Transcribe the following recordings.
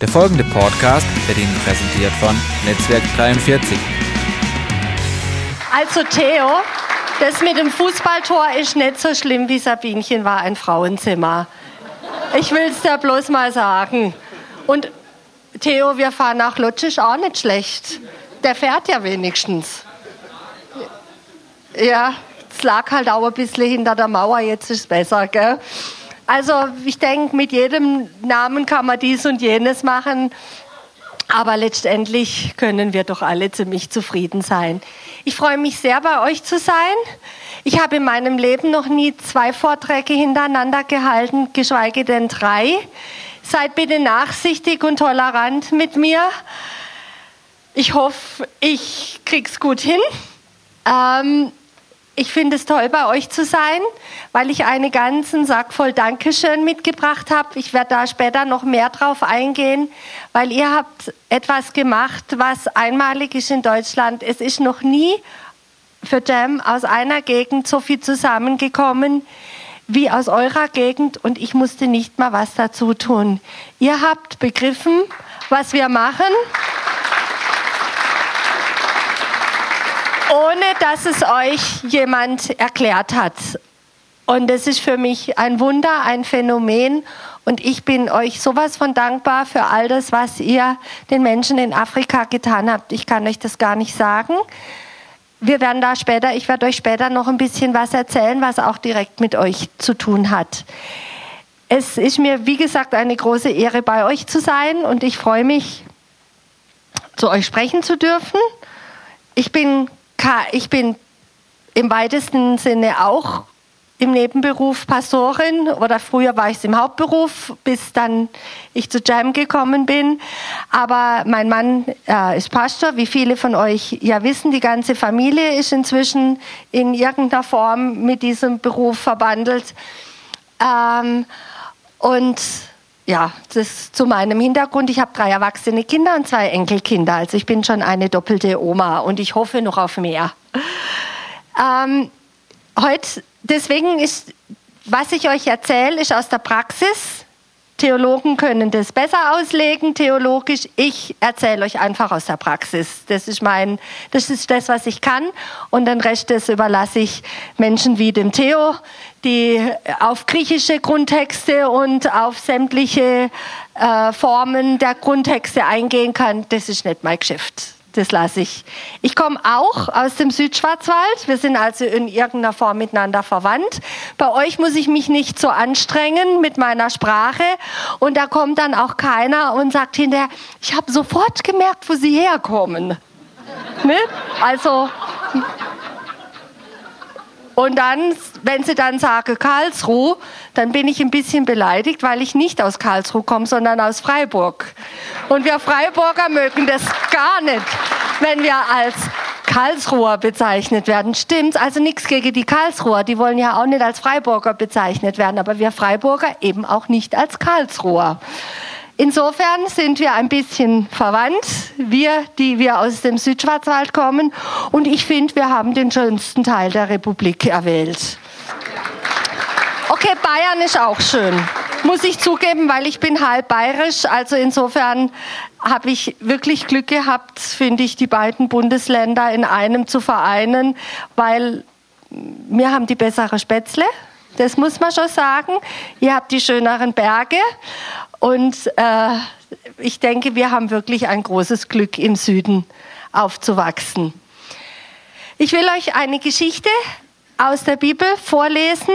Der folgende Podcast wird Ihnen präsentiert von Netzwerk 43. Also Theo, das mit dem Fußballtor ist nicht so schlimm wie Sabinchen war ein Frauenzimmer. Ich will es dir bloß mal sagen. Und Theo, wir fahren nach Lutsch ist auch nicht schlecht. Der fährt ja wenigstens. Ja, es lag halt auch ein bisschen hinter der Mauer, jetzt ist es besser, gell? Also ich denke, mit jedem Namen kann man dies und jenes machen. Aber letztendlich können wir doch alle ziemlich zufrieden sein. Ich freue mich sehr, bei euch zu sein. Ich habe in meinem Leben noch nie zwei Vorträge hintereinander gehalten, geschweige denn drei. Seid bitte nachsichtig und tolerant mit mir. Ich hoffe, ich krieg's gut hin. Ähm, ich finde es toll, bei euch zu sein, weil ich einen ganzen Sack voll Dankeschön mitgebracht habe. Ich werde da später noch mehr drauf eingehen, weil ihr habt etwas gemacht, was einmalig ist in Deutschland. Es ist noch nie für Jam aus einer Gegend so viel zusammengekommen wie aus eurer Gegend und ich musste nicht mal was dazu tun. Ihr habt begriffen, was wir machen. Ohne dass es euch jemand erklärt hat. Und es ist für mich ein Wunder, ein Phänomen. Und ich bin euch sowas von dankbar für all das, was ihr den Menschen in Afrika getan habt. Ich kann euch das gar nicht sagen. Wir werden da später, ich werde euch später noch ein bisschen was erzählen, was auch direkt mit euch zu tun hat. Es ist mir, wie gesagt, eine große Ehre, bei euch zu sein und ich freue mich, zu euch sprechen zu dürfen. Ich bin ich bin im weitesten Sinne auch im Nebenberuf Pastorin oder früher war ich es im Hauptberuf, bis dann ich zu Jam gekommen bin. Aber mein Mann äh, ist Pastor, wie viele von euch ja wissen. Die ganze Familie ist inzwischen in irgendeiner Form mit diesem Beruf verbandelt. Ähm, und ja, das zu meinem Hintergrund. Ich habe drei erwachsene Kinder und zwei Enkelkinder. Also ich bin schon eine doppelte Oma und ich hoffe noch auf mehr. Ähm, heute, deswegen ist, was ich euch erzähle, ist aus der Praxis. Theologen können das besser auslegen, theologisch. Ich erzähle euch einfach aus der Praxis. Das ist mein, das ist das, was ich kann. Und den Rest, das überlasse ich Menschen wie dem Theo, die auf griechische Grundtexte und auf sämtliche äh, Formen der Grundtexte eingehen kann. Das ist nicht mein Geschäft das lasse ich. Ich komme auch aus dem Südschwarzwald. Wir sind also in irgendeiner Form miteinander verwandt. Bei euch muss ich mich nicht so anstrengen mit meiner Sprache. Und da kommt dann auch keiner und sagt hinterher, ich habe sofort gemerkt, wo Sie herkommen. Ne? Also, und dann, wenn sie dann sagen Karlsruhe, dann bin ich ein bisschen beleidigt, weil ich nicht aus Karlsruhe komme, sondern aus Freiburg. Und wir Freiburger mögen das gar nicht, wenn wir als Karlsruher bezeichnet werden. Stimmt's? Also nichts gegen die Karlsruher. Die wollen ja auch nicht als Freiburger bezeichnet werden. Aber wir Freiburger eben auch nicht als Karlsruher. Insofern sind wir ein bisschen verwandt, wir, die wir aus dem Südschwarzwald kommen. Und ich finde, wir haben den schönsten Teil der Republik erwählt. Okay, Bayern ist auch schön. Muss ich zugeben, weil ich bin halb bayerisch. Also insofern habe ich wirklich Glück gehabt, finde ich, die beiden Bundesländer in einem zu vereinen, weil wir haben die bessere Spätzle. Das muss man schon sagen. Ihr habt die schöneren Berge und äh, ich denke, wir haben wirklich ein großes Glück, im Süden aufzuwachsen. Ich will euch eine Geschichte aus der Bibel vorlesen,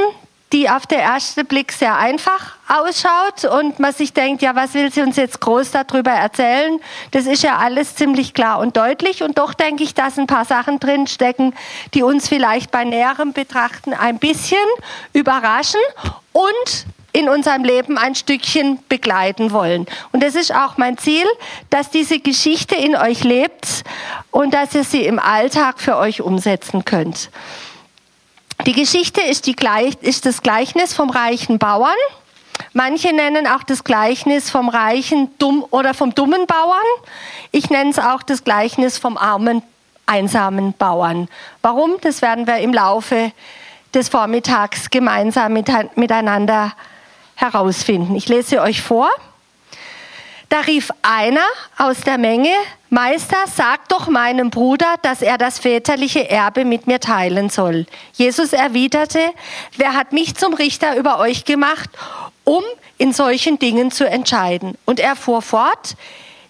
die auf den ersten Blick sehr einfach ausschaut und man sich denkt, ja, was will sie uns jetzt groß darüber erzählen? Das ist ja alles ziemlich klar und deutlich und doch denke ich, dass ein paar Sachen drin stecken, die uns vielleicht bei näherem Betrachten ein bisschen überraschen und in unserem Leben ein Stückchen begleiten wollen. Und es ist auch mein Ziel, dass diese Geschichte in euch lebt und dass ihr sie im Alltag für euch umsetzen könnt. Die Geschichte ist, die, ist das Gleichnis vom reichen Bauern. Manche nennen auch das Gleichnis vom reichen dumm oder vom dummen Bauern. Ich nenne es auch das Gleichnis vom armen, einsamen Bauern. Warum? Das werden wir im Laufe des Vormittags gemeinsam miteinander herausfinden. Ich lese euch vor. Da rief einer aus der Menge, Meister, sag doch meinem Bruder, dass er das väterliche Erbe mit mir teilen soll. Jesus erwiderte, wer hat mich zum Richter über euch gemacht, um in solchen Dingen zu entscheiden? Und er fuhr fort,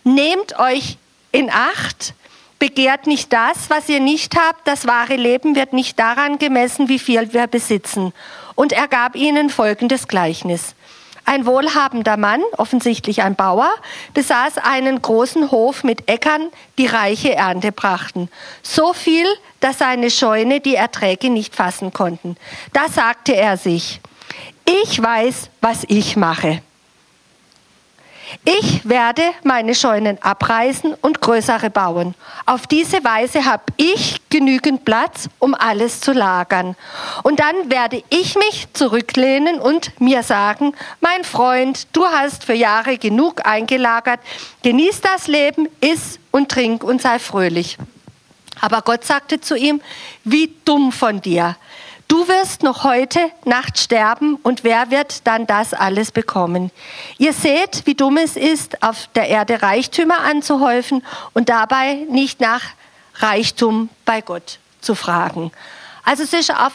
nehmt euch in Acht, begehrt nicht das, was ihr nicht habt, das wahre Leben wird nicht daran gemessen, wie viel wir besitzen. Und er gab ihnen folgendes Gleichnis. Ein wohlhabender Mann, offensichtlich ein Bauer, besaß einen großen Hof mit Äckern, die reiche Ernte brachten. So viel, dass seine Scheune die Erträge nicht fassen konnten. Da sagte er sich, ich weiß, was ich mache. Ich werde meine Scheunen abreißen und größere bauen. Auf diese Weise habe ich genügend Platz, um alles zu lagern. Und dann werde ich mich zurücklehnen und mir sagen, mein Freund, du hast für Jahre genug eingelagert, genieß das Leben, iss und trink und sei fröhlich. Aber Gott sagte zu ihm, wie dumm von dir. Du wirst noch heute Nacht sterben und wer wird dann das alles bekommen? Ihr seht, wie dumm es ist, auf der Erde Reichtümer anzuhäufen und dabei nicht nach Reichtum bei Gott zu fragen. Also es ist auf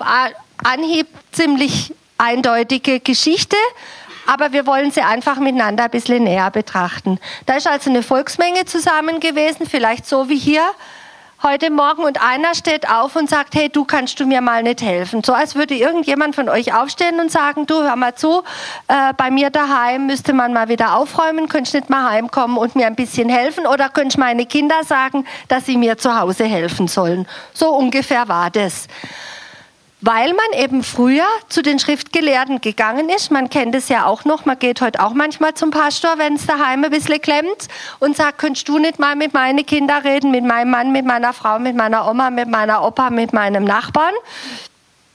Anhieb ziemlich eindeutige Geschichte, aber wir wollen sie einfach miteinander ein bisschen näher betrachten. Da ist also eine Volksmenge zusammen gewesen, vielleicht so wie hier, heute Morgen und einer steht auf und sagt, hey, du kannst du mir mal nicht helfen. So als würde irgendjemand von euch aufstehen und sagen, du hör mal zu, äh, bei mir daheim müsste man mal wieder aufräumen, könntest nicht mal heimkommen und mir ein bisschen helfen oder könntest meine Kinder sagen, dass sie mir zu Hause helfen sollen. So ungefähr war das weil man eben früher zu den Schriftgelehrten gegangen ist. Man kennt es ja auch noch, man geht heute auch manchmal zum Pastor, wenn es daheim ein bisschen klemmt und sagt, könntest du nicht mal mit meinen Kindern reden, mit meinem Mann, mit meiner Frau, mit meiner Oma, mit meiner Opa, mit meinem Nachbarn.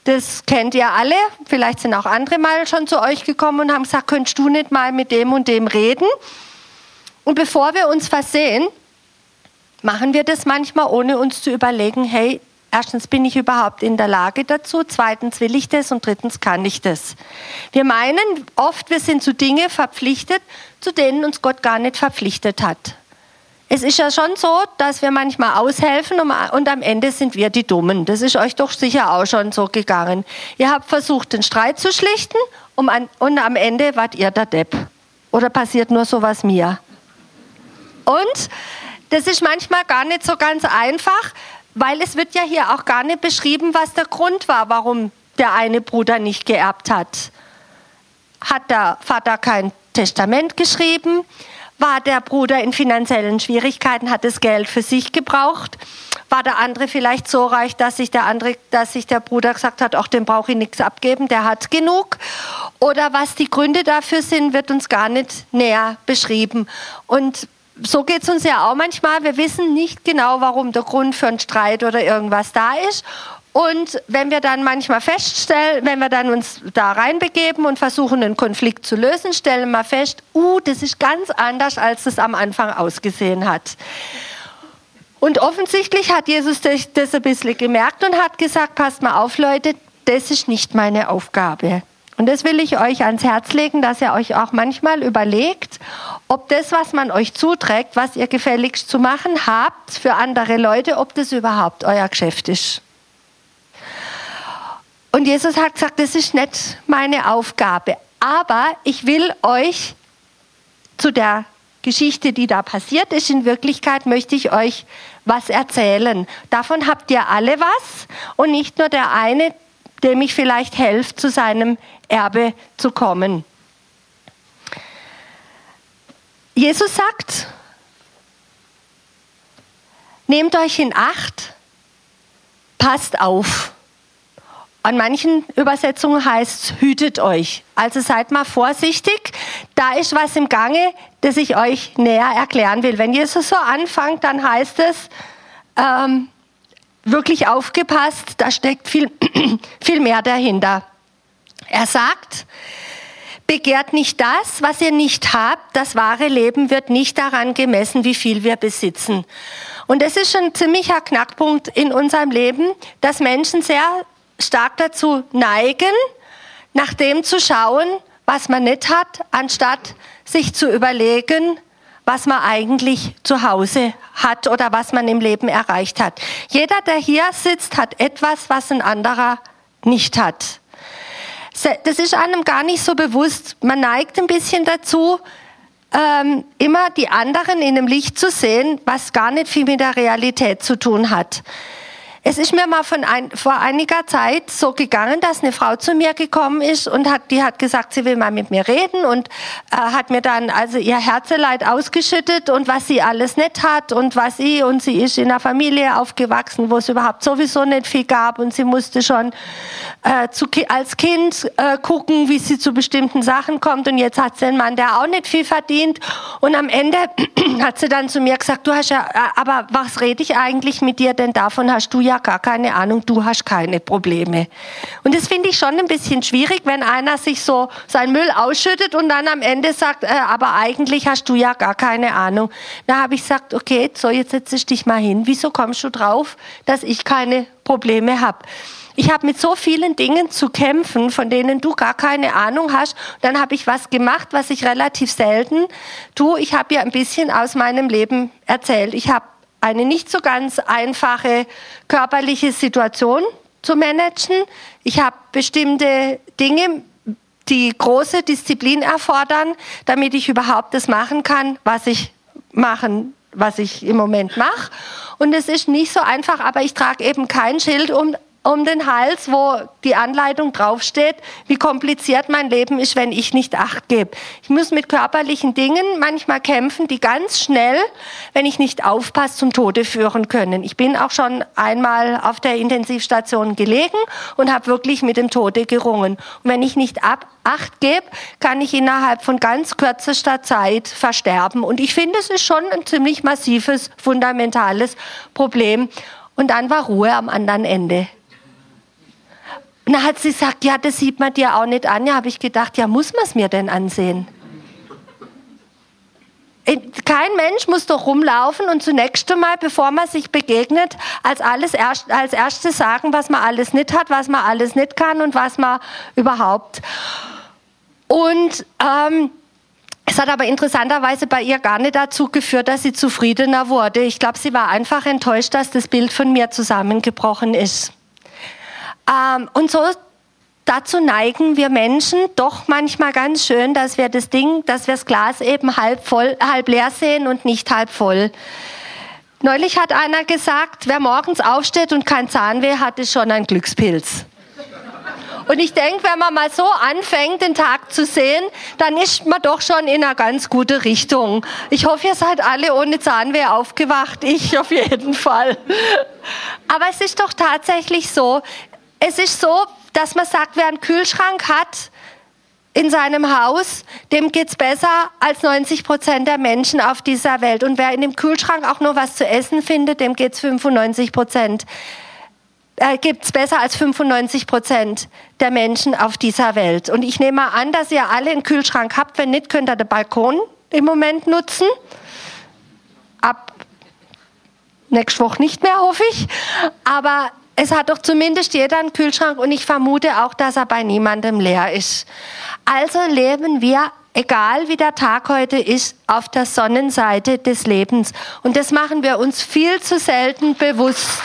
Das kennt ihr alle. Vielleicht sind auch andere mal schon zu euch gekommen und haben gesagt, könntest du nicht mal mit dem und dem reden? Und bevor wir uns versehen, machen wir das manchmal, ohne uns zu überlegen, hey, Erstens bin ich überhaupt in der Lage dazu, zweitens will ich das und drittens kann ich das. Wir meinen oft, wir sind zu Dinge verpflichtet, zu denen uns Gott gar nicht verpflichtet hat. Es ist ja schon so, dass wir manchmal aushelfen und am Ende sind wir die Dummen. Das ist euch doch sicher auch schon so gegangen. Ihr habt versucht, den Streit zu schlichten und am Ende wart ihr der Depp. Oder passiert nur sowas mir? Und das ist manchmal gar nicht so ganz einfach, weil es wird ja hier auch gar nicht beschrieben, was der Grund war, warum der eine Bruder nicht geerbt hat. Hat der Vater kein Testament geschrieben? War der Bruder in finanziellen Schwierigkeiten, hat das Geld für sich gebraucht? War der andere vielleicht so reich, dass sich der andere, dass sich der Bruder gesagt hat, auch dem brauche ich nichts abgeben, der hat genug? Oder was die Gründe dafür sind, wird uns gar nicht näher beschrieben. Und so geht es uns ja auch manchmal. Wir wissen nicht genau, warum der Grund für einen Streit oder irgendwas da ist. Und wenn wir dann manchmal feststellen, wenn wir dann uns da reinbegeben und versuchen, einen Konflikt zu lösen, stellen wir fest, uh, das ist ganz anders, als es am Anfang ausgesehen hat. Und offensichtlich hat Jesus das ein bisschen gemerkt und hat gesagt, passt mal auf, Leute, das ist nicht meine Aufgabe. Und das will ich euch ans Herz legen, dass ihr euch auch manchmal überlegt, ob das, was man euch zuträgt, was ihr gefälligst zu machen habt für andere Leute, ob das überhaupt euer Geschäft ist. Und Jesus hat gesagt, das ist nicht meine Aufgabe. Aber ich will euch zu der Geschichte, die da passiert ist, in Wirklichkeit möchte ich euch was erzählen. Davon habt ihr alle was und nicht nur der eine, dem ich vielleicht helfe, zu seinem Erbe zu kommen. Jesus sagt, nehmt euch in Acht, passt auf. An manchen Übersetzungen heißt es, hütet euch. Also seid mal vorsichtig. Da ist was im Gange, das ich euch näher erklären will. Wenn Jesus so anfängt, dann heißt es, ähm, wirklich aufgepasst, da steckt viel, viel mehr dahinter. Er sagt, begehrt nicht das, was ihr nicht habt. Das wahre Leben wird nicht daran gemessen, wie viel wir besitzen. Und das ist schon ein ziemlicher Knackpunkt in unserem Leben, dass Menschen sehr stark dazu neigen, nach dem zu schauen, was man nicht hat, anstatt sich zu überlegen, was man eigentlich zu Hause hat oder was man im Leben erreicht hat. Jeder, der hier sitzt, hat etwas, was ein anderer nicht hat. Das ist einem gar nicht so bewusst. Man neigt ein bisschen dazu, ähm, immer die anderen in einem Licht zu sehen, was gar nicht viel mit der Realität zu tun hat. Es ist mir mal von ein, vor einiger Zeit so gegangen, dass eine Frau zu mir gekommen ist und hat, die hat gesagt, sie will mal mit mir reden und äh, hat mir dann also ihr Herzeleid ausgeschüttet und was sie alles nicht hat und was sie und sie ist in einer Familie aufgewachsen, wo es überhaupt sowieso nicht viel gab und sie musste schon äh, zu, als Kind äh, gucken, wie sie zu bestimmten Sachen kommt und jetzt hat sie einen Mann, der auch nicht viel verdient und am Ende hat sie dann zu mir gesagt, du hast ja, äh, aber was rede ich eigentlich mit dir, denn davon? Hast du ja ja gar keine Ahnung, du hast keine Probleme. Und das finde ich schon ein bisschen schwierig, wenn einer sich so sein Müll ausschüttet und dann am Ende sagt, äh, aber eigentlich hast du ja gar keine Ahnung. Da habe ich gesagt, okay, so jetzt setze ich dich mal hin. Wieso kommst du drauf, dass ich keine Probleme habe? Ich habe mit so vielen Dingen zu kämpfen, von denen du gar keine Ahnung hast. Dann habe ich was gemacht, was ich relativ selten tue. Ich habe ja ein bisschen aus meinem Leben erzählt. Ich habe eine nicht so ganz einfache körperliche Situation zu managen. Ich habe bestimmte Dinge, die große Disziplin erfordern, damit ich überhaupt das machen kann, was ich machen, was ich im Moment mache. Und es ist nicht so einfach, aber ich trage eben kein Schild um um den Hals, wo die Anleitung draufsteht, wie kompliziert mein Leben ist, wenn ich nicht Acht gebe. Ich muss mit körperlichen Dingen manchmal kämpfen, die ganz schnell, wenn ich nicht aufpasse, zum Tode führen können. Ich bin auch schon einmal auf der Intensivstation gelegen und habe wirklich mit dem Tode gerungen. Und wenn ich nicht ab Acht gebe, kann ich innerhalb von ganz kürzester Zeit versterben. Und ich finde, es ist schon ein ziemlich massives, fundamentales Problem. Und dann war Ruhe am anderen Ende. Dann hat sie gesagt, ja, das sieht man dir auch nicht an. Ja, habe ich gedacht, ja, muss man es mir denn ansehen? Äh, kein Mensch muss doch rumlaufen und zunächst einmal, bevor man sich begegnet, als, alles erst, als erstes sagen, was man alles nicht hat, was man alles nicht kann und was man überhaupt. Und ähm, es hat aber interessanterweise bei ihr gar nicht dazu geführt, dass sie zufriedener wurde. Ich glaube, sie war einfach enttäuscht, dass das Bild von mir zusammengebrochen ist. Ähm, und so dazu neigen wir Menschen doch manchmal ganz schön, dass wir das Ding, dass wir das Glas eben halb voll, halb leer sehen und nicht halb voll. Neulich hat einer gesagt, wer morgens aufsteht und kein Zahnweh hat, ist schon ein Glückspilz. Und ich denke, wenn man mal so anfängt, den Tag zu sehen, dann ist man doch schon in einer ganz gute Richtung. Ich hoffe, ihr seid alle ohne Zahnweh aufgewacht. Ich auf jeden Fall. Aber es ist doch tatsächlich so, es ist so, dass man sagt, wer einen Kühlschrank hat in seinem Haus, dem geht's besser als 90 Prozent der Menschen auf dieser Welt. Und wer in dem Kühlschrank auch nur was zu essen findet, dem geht's 95 Prozent. Äh, gibt's besser als 95 Prozent der Menschen auf dieser Welt. Und ich nehme mal an, dass ihr alle einen Kühlschrank habt. Wenn nicht, könnt ihr den Balkon im Moment nutzen. Ab nächste Woche nicht mehr, hoffe ich. Aber es hat doch zumindest jeder einen Kühlschrank und ich vermute auch, dass er bei niemandem leer ist. Also leben wir, egal wie der Tag heute ist, auf der Sonnenseite des Lebens. Und das machen wir uns viel zu selten bewusst.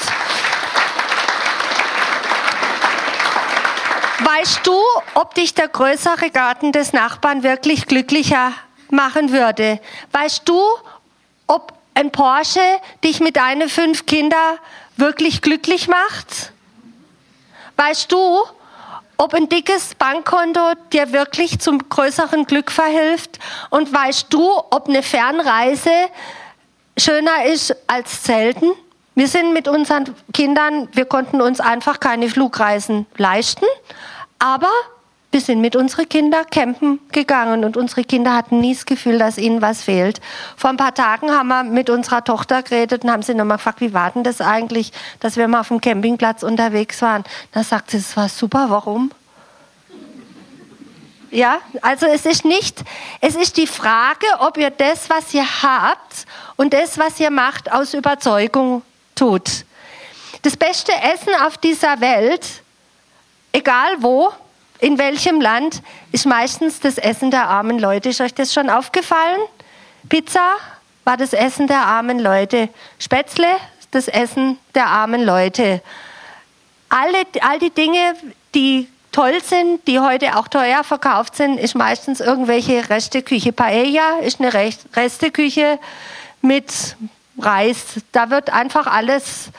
Weißt du, ob dich der größere Garten des Nachbarn wirklich glücklicher machen würde? Weißt du, ob ein Porsche dich mit deinen fünf Kindern wirklich glücklich macht? Weißt du, ob ein dickes Bankkonto dir wirklich zum größeren Glück verhilft? Und weißt du, ob eine Fernreise schöner ist als Zelten? Wir sind mit unseren Kindern, wir konnten uns einfach keine Flugreisen leisten, aber wir sind mit unseren Kindern campen gegangen und unsere Kinder hatten nie das Gefühl, dass ihnen was fehlt. Vor ein paar Tagen haben wir mit unserer Tochter geredet und haben sie nochmal gefragt, wie war denn das eigentlich, dass wir mal auf dem Campingplatz unterwegs waren. Da sagt sie, es war super, warum? Ja, also es ist nicht, es ist die Frage, ob ihr das, was ihr habt und das, was ihr macht, aus Überzeugung tut. Das beste Essen auf dieser Welt, egal wo, in welchem Land ist meistens das Essen der armen Leute? Ist euch das schon aufgefallen? Pizza war das Essen der armen Leute. Spätzle, das Essen der armen Leute. Alle, all die Dinge, die toll sind, die heute auch teuer verkauft sind, ist meistens irgendwelche Resteküche. Paella ist eine Resteküche mit Reis. Da wird einfach alles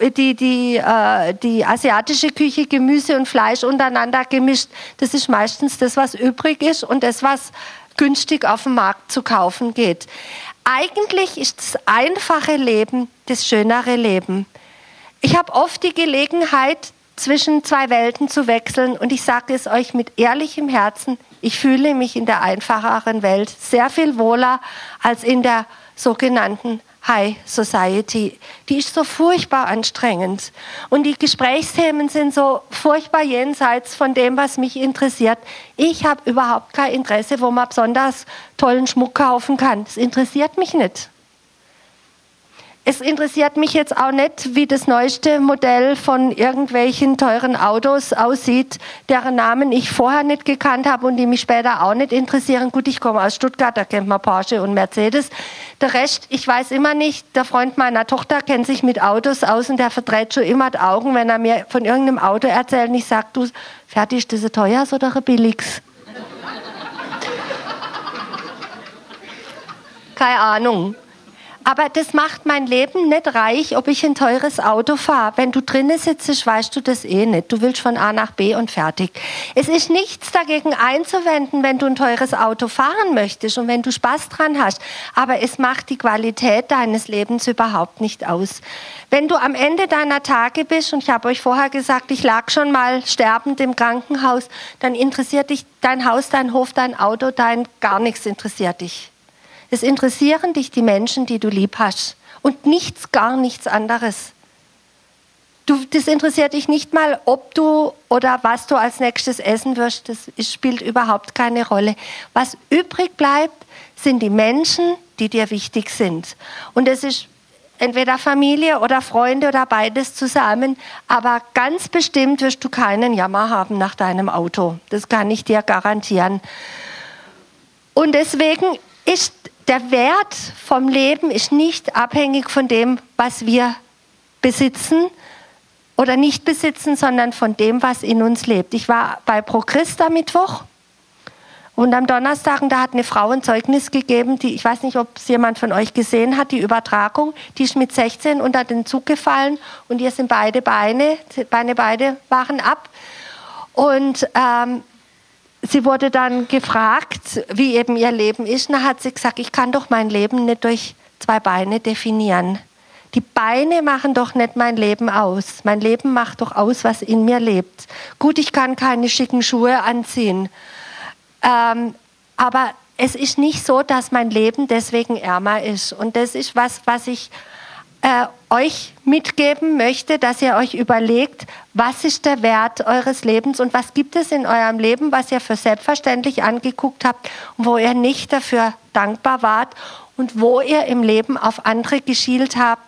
die, die, äh, die asiatische Küche, Gemüse und Fleisch untereinander gemischt. Das ist meistens das, was übrig ist und das, was günstig auf dem Markt zu kaufen geht. Eigentlich ist das einfache Leben das schönere Leben. Ich habe oft die Gelegenheit, zwischen zwei Welten zu wechseln und ich sage es euch mit ehrlichem Herzen, ich fühle mich in der einfacheren Welt sehr viel wohler als in der sogenannten High Society. Die ist so furchtbar anstrengend. Und die Gesprächsthemen sind so furchtbar jenseits von dem, was mich interessiert. Ich habe überhaupt kein Interesse, wo man besonders tollen Schmuck kaufen kann. Das interessiert mich nicht. Es interessiert mich jetzt auch nicht, wie das neueste Modell von irgendwelchen teuren Autos aussieht, deren Namen ich vorher nicht gekannt habe und die mich später auch nicht interessieren. Gut, ich komme aus Stuttgart, da kennt man Porsche und Mercedes. Der Rest, ich weiß immer nicht. Der Freund meiner Tochter kennt sich mit Autos aus und der verdreht schon immer die Augen, wenn er mir von irgendeinem Auto erzählt und ich sage, du, fertig, ist das ein teures oder ein billiges? Keine Ahnung. Aber das macht mein Leben nicht reich, ob ich ein teures Auto fahre. Wenn du drinnen sitzt, weißt du das eh nicht. Du willst von A nach B und fertig. Es ist nichts dagegen einzuwenden, wenn du ein teures Auto fahren möchtest und wenn du Spaß dran hast. Aber es macht die Qualität deines Lebens überhaupt nicht aus. Wenn du am Ende deiner Tage bist, und ich habe euch vorher gesagt, ich lag schon mal sterbend im Krankenhaus, dann interessiert dich dein Haus, dein Hof, dein Auto, dein gar nichts interessiert dich. Es interessieren dich die Menschen, die du lieb hast und nichts, gar nichts anderes. Du, das interessiert dich nicht mal, ob du oder was du als nächstes essen wirst. Das spielt überhaupt keine Rolle. Was übrig bleibt, sind die Menschen, die dir wichtig sind. Und es ist entweder Familie oder Freunde oder beides zusammen. Aber ganz bestimmt wirst du keinen Jammer haben nach deinem Auto. Das kann ich dir garantieren. Und deswegen ist der Wert vom Leben ist nicht abhängig von dem, was wir besitzen oder nicht besitzen, sondern von dem, was in uns lebt. Ich war bei Pro Christa Mittwoch und am Donnerstag, da hat eine Frau ein Zeugnis gegeben, die, ich weiß nicht, ob es jemand von euch gesehen hat, die Übertragung, die ist mit 16 unter den Zug gefallen und ihr sind beide Beine, Beine beide waren ab. Und ähm, sie wurde dann gefragt, wie eben ihr Leben ist. Und da hat sie gesagt, ich kann doch mein Leben nicht durch zwei Beine definieren. Die Beine machen doch nicht mein Leben aus. Mein Leben macht doch aus, was in mir lebt. Gut, ich kann keine schicken Schuhe anziehen. Ähm, aber es ist nicht so, dass mein Leben deswegen ärmer ist. Und das ist was, was ich äh, euch mitgeben möchte, dass ihr euch überlegt, was ist der Wert eures Lebens und was gibt es in eurem Leben, was ihr für selbstverständlich angeguckt habt und wo ihr nicht dafür dankbar wart und wo ihr im Leben auf andere geschielt habt,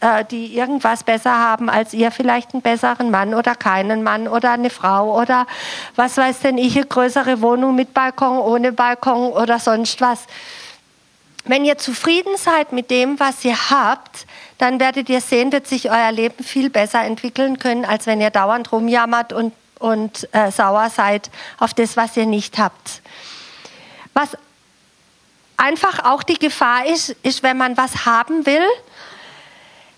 äh, die irgendwas besser haben als ihr, vielleicht einen besseren Mann oder keinen Mann oder eine Frau oder was weiß denn ich, eine größere Wohnung mit Balkon, ohne Balkon oder sonst was. Wenn ihr zufrieden seid mit dem, was ihr habt, dann werdet ihr sehen, dass sich euer Leben viel besser entwickeln können, als wenn ihr dauernd rumjammert und, und äh, sauer seid auf das, was ihr nicht habt. Was einfach auch die Gefahr ist, ist, wenn man was haben will,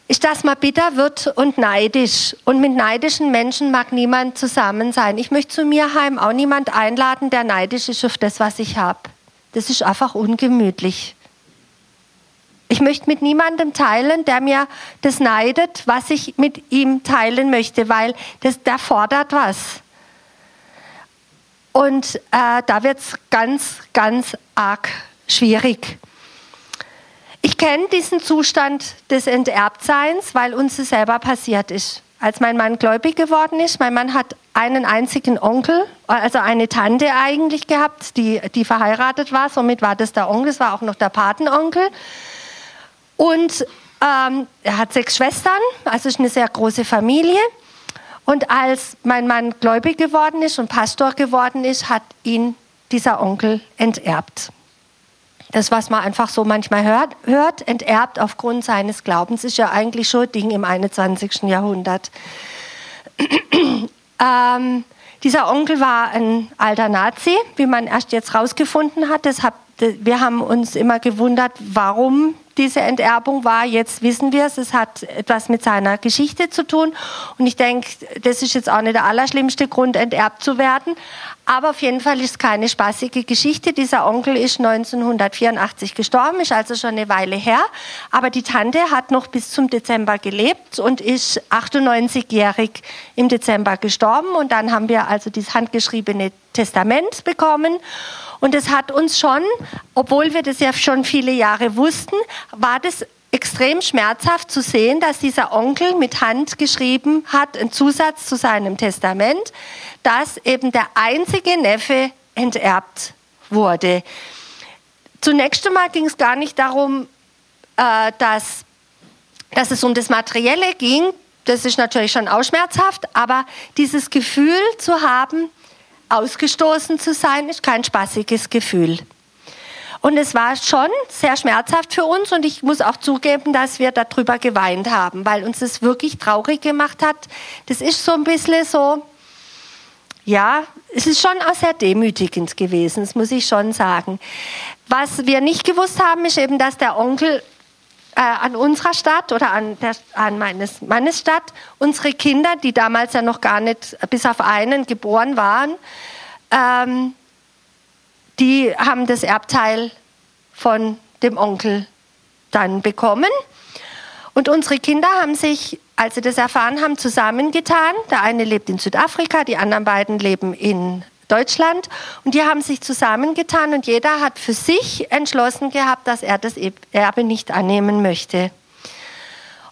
ist, dass man bitter wird und neidisch. Und mit neidischen Menschen mag niemand zusammen sein. Ich möchte zu mir heim auch niemand einladen, der neidisch ist auf das, was ich habe. Das ist einfach ungemütlich. Ich möchte mit niemandem teilen, der mir das neidet, was ich mit ihm teilen möchte, weil das, der fordert was. Und äh, da wird es ganz, ganz arg schwierig. Ich kenne diesen Zustand des Enterbtseins, weil uns es selber passiert ist. Als mein Mann gläubig geworden ist, mein Mann hat einen einzigen Onkel, also eine Tante eigentlich gehabt, die, die verheiratet war. Somit war das der Onkel, das war auch noch der Patenonkel. Und ähm, er hat sechs Schwestern, also ist eine sehr große Familie. Und als mein Mann gläubig geworden ist und Pastor geworden ist, hat ihn dieser Onkel enterbt. das, was man einfach so manchmal hört, hört, enterbt aufgrund seines Glaubens, ist ja eigentlich schon Ding im 21. Jahrhundert. ähm, dieser Onkel war ein alter Nazi, wie man erst jetzt rausgefunden hat. Das hat wir haben uns immer gewundert, warum diese Enterbung war. Jetzt wissen wir es, es hat etwas mit seiner Geschichte zu tun. Und ich denke, das ist jetzt auch nicht der allerschlimmste Grund, enterbt zu werden. Aber auf jeden Fall ist es keine spaßige Geschichte. Dieser Onkel ist 1984 gestorben, ist also schon eine Weile her. Aber die Tante hat noch bis zum Dezember gelebt und ist 98-jährig im Dezember gestorben. Und dann haben wir also dieses handgeschriebene Testament bekommen. Und es hat uns schon, obwohl wir das ja schon viele Jahre wussten, war das extrem schmerzhaft zu sehen, dass dieser Onkel mit Hand geschrieben hat, einen Zusatz zu seinem Testament, dass eben der einzige Neffe enterbt wurde. Zunächst einmal ging es gar nicht darum, äh, dass, dass es um das Materielle ging. Das ist natürlich schon auch schmerzhaft, aber dieses Gefühl zu haben, ausgestoßen zu sein, ist kein spaßiges Gefühl. Und es war schon sehr schmerzhaft für uns und ich muss auch zugeben, dass wir darüber geweint haben, weil uns das wirklich traurig gemacht hat. Das ist so ein bisschen so, ja, es ist schon auch sehr demütigend gewesen, das muss ich schon sagen. Was wir nicht gewusst haben, ist eben, dass der Onkel äh, an unserer Stadt oder an, der, an meines Mannes Stadt unsere Kinder, die damals ja noch gar nicht bis auf einen geboren waren, ähm, die haben das Erbteil von dem Onkel dann bekommen. Und unsere Kinder haben sich, als sie das erfahren haben, zusammengetan. Der eine lebt in Südafrika, die anderen beiden leben in Deutschland. Und die haben sich zusammengetan und jeder hat für sich entschlossen gehabt, dass er das Erbe nicht annehmen möchte.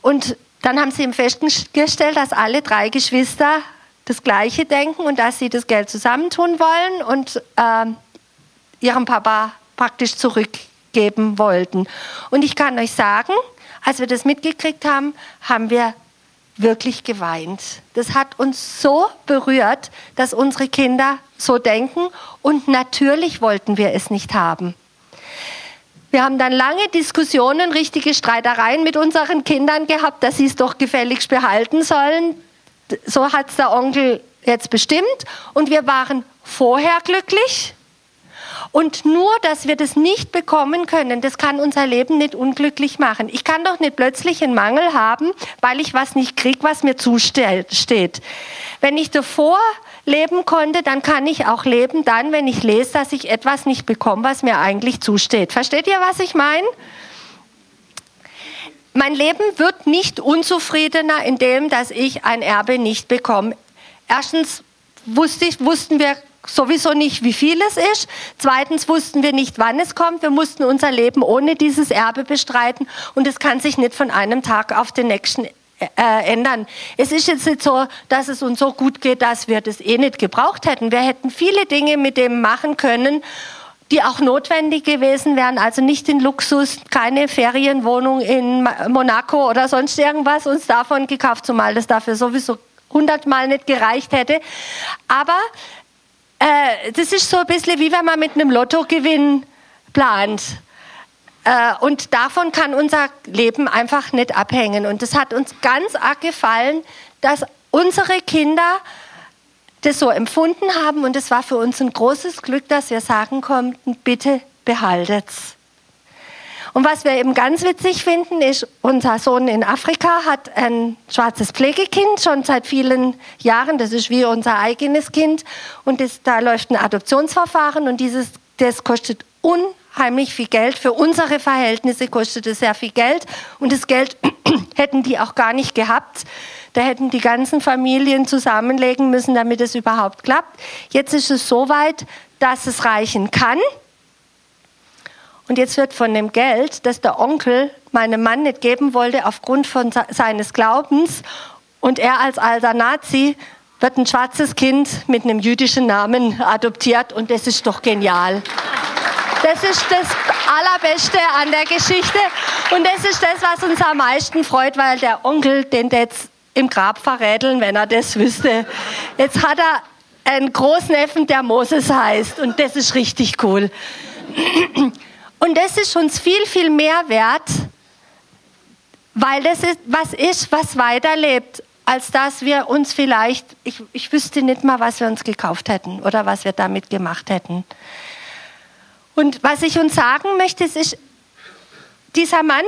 Und dann haben sie ihm festgestellt, dass alle drei Geschwister das Gleiche denken und dass sie das Geld zusammentun wollen und äh, ihrem Papa praktisch zurückgeben wollten. Und ich kann euch sagen, als wir das mitgekriegt haben, haben wir wirklich geweint. Das hat uns so berührt, dass unsere Kinder so denken und natürlich wollten wir es nicht haben. Wir haben dann lange Diskussionen, richtige Streitereien mit unseren Kindern gehabt, dass sie es doch gefälligst behalten sollen. So hat es der Onkel jetzt bestimmt und wir waren vorher glücklich und nur, dass wir das nicht bekommen können, das kann unser Leben nicht unglücklich machen. Ich kann doch nicht plötzlich einen Mangel haben, weil ich was nicht kriege, was mir zusteht. Wenn ich davor leben konnte, dann kann ich auch leben, dann, wenn ich lese, dass ich etwas nicht bekomme, was mir eigentlich zusteht. Versteht ihr, was ich meine? Mein Leben wird nicht unzufriedener, indem dass ich ein Erbe nicht bekomme. Erstens wusste ich, wussten wir sowieso nicht, wie viel es ist. Zweitens wussten wir nicht, wann es kommt. Wir mussten unser Leben ohne dieses Erbe bestreiten und es kann sich nicht von einem Tag auf den nächsten äh, ändern. Es ist jetzt nicht so, dass es uns so gut geht, dass wir das eh nicht gebraucht hätten. Wir hätten viele Dinge mit dem machen können, die auch notwendig gewesen wären. Also nicht in Luxus, keine Ferienwohnung in Monaco oder sonst irgendwas uns davon gekauft, zumal das dafür sowieso hundertmal nicht gereicht hätte. Aber äh, das ist so ein bisschen wie wenn man mit einem Lottogewinn plant. Äh, und davon kann unser Leben einfach nicht abhängen. Und das hat uns ganz arg gefallen, dass unsere Kinder das so empfunden haben. Und es war für uns ein großes Glück, dass wir sagen konnten, bitte behaltet's. Und was wir eben ganz witzig finden, ist, unser Sohn in Afrika hat ein schwarzes Pflegekind schon seit vielen Jahren. Das ist wie unser eigenes Kind. Und das, da läuft ein Adoptionsverfahren und dieses, das kostet unheimlich viel Geld. Für unsere Verhältnisse kostet es sehr viel Geld. Und das Geld hätten die auch gar nicht gehabt. Da hätten die ganzen Familien zusammenlegen müssen, damit es überhaupt klappt. Jetzt ist es so weit, dass es reichen kann. Und jetzt wird von dem Geld, das der Onkel meinem Mann nicht geben wollte, aufgrund von seines Glaubens, und er als alter Nazi, wird ein schwarzes Kind mit einem jüdischen Namen adoptiert. Und das ist doch genial. Das ist das Allerbeste an der Geschichte. Und das ist das, was uns am meisten freut, weil der Onkel den jetzt im Grab verräteln, wenn er das wüsste. Jetzt hat er einen Großneffen, der Moses heißt. Und das ist richtig cool. Und das ist uns viel, viel mehr wert, weil das ist, was ist, was weiterlebt, als dass wir uns vielleicht, ich, ich wüsste nicht mal, was wir uns gekauft hätten oder was wir damit gemacht hätten. Und was ich uns sagen möchte, ist, dieser Mann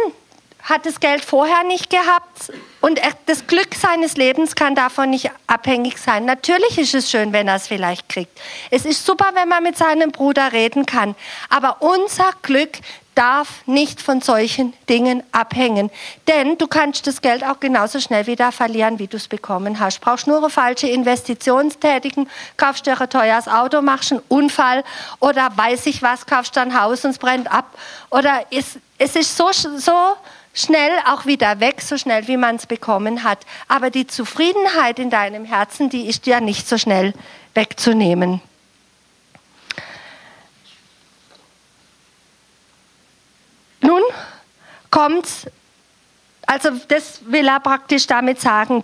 hat das Geld vorher nicht gehabt und das Glück seines Lebens kann davon nicht abhängig sein. Natürlich ist es schön, wenn er es vielleicht kriegt. Es ist super, wenn man mit seinem Bruder reden kann. Aber unser Glück darf nicht von solchen Dingen abhängen. Denn du kannst das Geld auch genauso schnell wieder verlieren, wie du es bekommen hast. Brauchst nur eine falsche Investition tätigen, kaufst dir ein teures Auto, machst einen Unfall oder weiß ich was, kaufst dein Haus und es brennt ab. Oder es, es ist so, so schnell auch wieder weg, so schnell wie man es bekommen hat. Aber die Zufriedenheit in deinem Herzen, die ist dir nicht so schnell wegzunehmen. Nun kommt, also das will er praktisch damit sagen,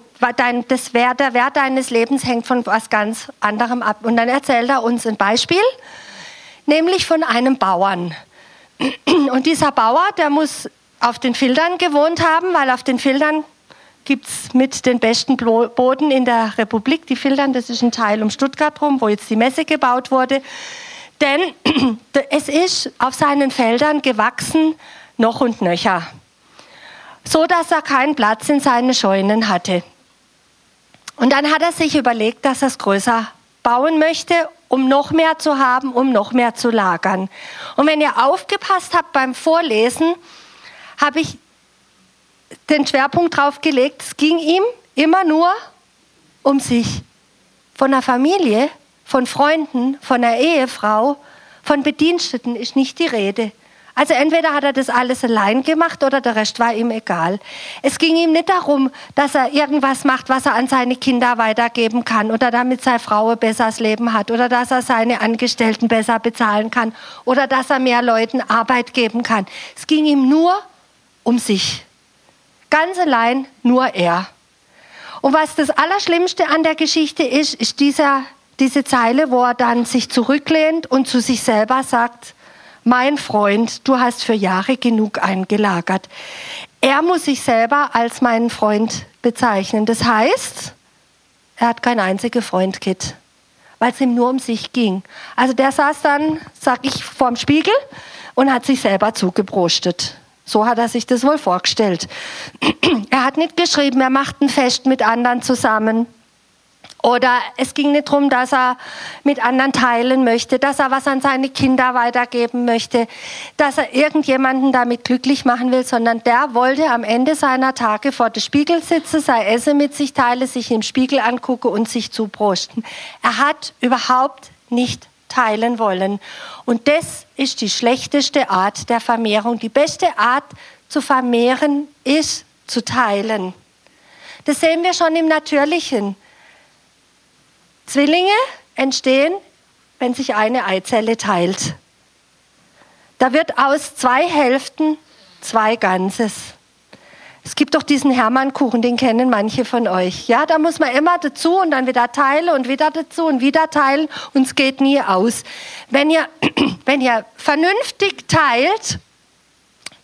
das Wert, der Wert deines Lebens hängt von was ganz anderem ab. Und dann erzählt er uns ein Beispiel, nämlich von einem Bauern. Und dieser Bauer, der muss auf den Filtern gewohnt haben, weil auf den Filtern gibt es mit den besten Boden in der Republik. Die Filtern, das ist ein Teil um Stuttgart rum, wo jetzt die Messe gebaut wurde. Denn es ist auf seinen Feldern gewachsen noch und nöcher, so dass er keinen Platz in seinen Scheunen hatte. Und dann hat er sich überlegt, dass er es größer bauen möchte, um noch mehr zu haben, um noch mehr zu lagern. Und wenn ihr aufgepasst habt beim Vorlesen, habe ich den Schwerpunkt drauf gelegt, es ging ihm immer nur um sich. Von der Familie von Freunden, von einer Ehefrau, von Bediensteten ist nicht die Rede. Also entweder hat er das alles allein gemacht oder der Rest war ihm egal. Es ging ihm nicht darum, dass er irgendwas macht, was er an seine Kinder weitergeben kann oder damit seine Frau ein besseres Leben hat oder dass er seine Angestellten besser bezahlen kann oder dass er mehr Leuten Arbeit geben kann. Es ging ihm nur um sich. Ganz allein nur er. Und was das Allerschlimmste an der Geschichte ist, ist dieser diese Zeile, wo er dann sich zurücklehnt und zu sich selber sagt, mein Freund, du hast für Jahre genug eingelagert. Er muss sich selber als meinen Freund bezeichnen. Das heißt, er hat kein einziger Freund, Kit, weil es ihm nur um sich ging. Also der saß dann, sag ich, vorm Spiegel und hat sich selber zugebrostet. So hat er sich das wohl vorgestellt. er hat nicht geschrieben, er macht ein Fest mit anderen zusammen. Oder es ging nicht darum, dass er mit anderen teilen möchte, dass er was an seine Kinder weitergeben möchte, dass er irgendjemanden damit glücklich machen will, sondern der wollte am Ende seiner Tage vor dem Spiegel sitzen, sein Essen mit sich teilen, sich im Spiegel angucken und sich zuprosten. Er hat überhaupt nicht teilen wollen. Und das ist die schlechteste Art der Vermehrung. Die beste Art zu vermehren ist zu teilen. Das sehen wir schon im Natürlichen. Zwillinge entstehen, wenn sich eine Eizelle teilt. Da wird aus zwei Hälften zwei Ganzes. Es gibt doch diesen Hermannkuchen, den kennen manche von euch. Ja, da muss man immer dazu und dann wieder teilen und wieder dazu und wieder teilen und es geht nie aus. Wenn ihr, wenn ihr vernünftig teilt,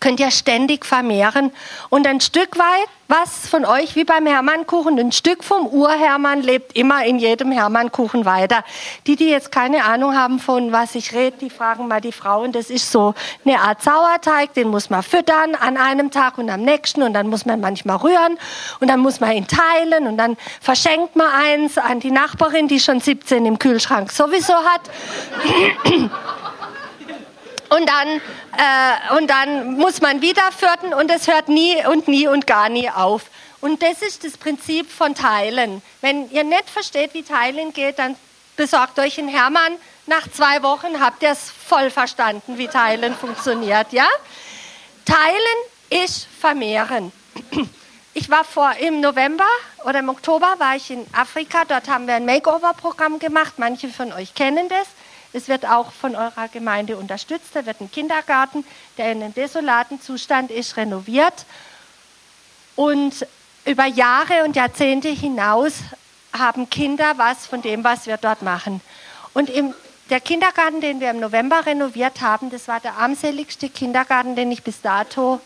könnt ihr ständig vermehren und ein Stück weit was von euch wie beim Hermannkuchen, ein Stück vom Urhermann lebt immer in jedem Hermannkuchen weiter. Die, die jetzt keine Ahnung haben von was ich rede, die fragen mal die Frauen, das ist so eine Art Sauerteig, den muss man füttern an einem Tag und am nächsten und dann muss man manchmal rühren und dann muss man ihn teilen und dann verschenkt man eins an die Nachbarin, die schon 17 im Kühlschrank sowieso hat. Und dann, äh, und dann muss man wieder vierten und es hört nie und nie und gar nie auf. Und das ist das Prinzip von Teilen. Wenn ihr nicht versteht, wie Teilen geht, dann besorgt euch einen Hermann. Nach zwei Wochen habt ihr es voll verstanden, wie Teilen funktioniert. Ja? Teilen ist vermehren. Ich war vor im November oder im Oktober war ich in Afrika. Dort haben wir ein Makeover-Programm gemacht. Manche von euch kennen das. Es wird auch von eurer Gemeinde unterstützt. Da wird ein Kindergarten, der in einem desolaten Zustand ist, renoviert. Und über Jahre und Jahrzehnte hinaus haben Kinder was von dem, was wir dort machen. Und im der Kindergarten, den wir im November renoviert haben, das war der armseligste Kindergarten, den ich bis dato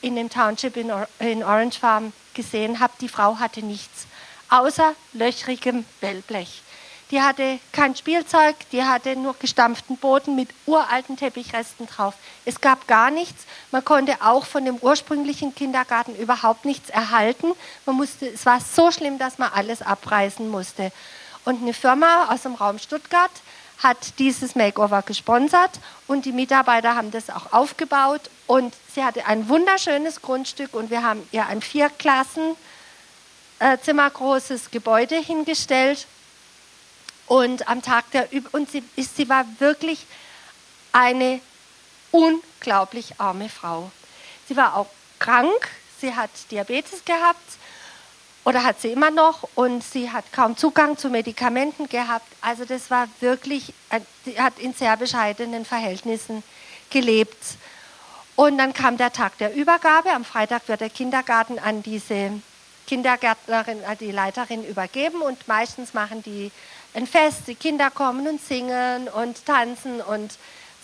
in dem Township in, Or in Orange Farm gesehen habe. Die Frau hatte nichts außer löchrigem Wellblech. Die hatte kein Spielzeug, die hatte nur gestampften Boden mit uralten Teppichresten drauf. Es gab gar nichts. Man konnte auch von dem ursprünglichen Kindergarten überhaupt nichts erhalten. Man musste, es war so schlimm, dass man alles abreißen musste. Und eine Firma aus dem Raum Stuttgart hat dieses Makeover gesponsert und die Mitarbeiter haben das auch aufgebaut und sie hatte ein wunderschönes Grundstück und wir haben ihr ein Vierklassen äh, zimmergroßes Gebäude hingestellt und am Tag der Üb und sie, sie war wirklich eine unglaublich arme Frau. Sie war auch krank, sie hat Diabetes gehabt oder hat sie immer noch und sie hat kaum Zugang zu Medikamenten gehabt. Also das war wirklich, sie hat in sehr bescheidenen Verhältnissen gelebt. Und dann kam der Tag der Übergabe. Am Freitag wird der Kindergarten an diese Kindergärtnerin, an die Leiterin übergeben und meistens machen die ein Fest. Die Kinder kommen und singen und tanzen und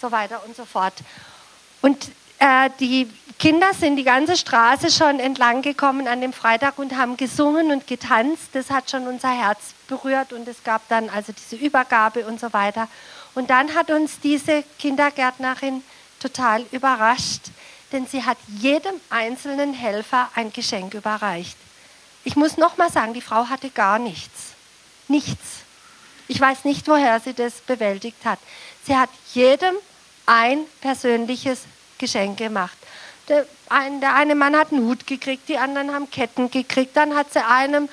so weiter und so fort. Und äh, die Kinder sind die ganze Straße schon entlang gekommen an dem Freitag und haben gesungen und getanzt. Das hat schon unser Herz berührt und es gab dann also diese Übergabe und so weiter. Und dann hat uns diese Kindergärtnerin total überrascht, denn sie hat jedem einzelnen Helfer ein Geschenk überreicht. Ich muss noch mal sagen, die Frau hatte gar nichts. Nichts. Ich weiß nicht, woher sie das bewältigt hat. Sie hat jedem ein persönliches Geschenk gemacht. Der, ein, der eine Mann hat einen Hut gekriegt, die anderen haben Ketten gekriegt. Dann hat sie einem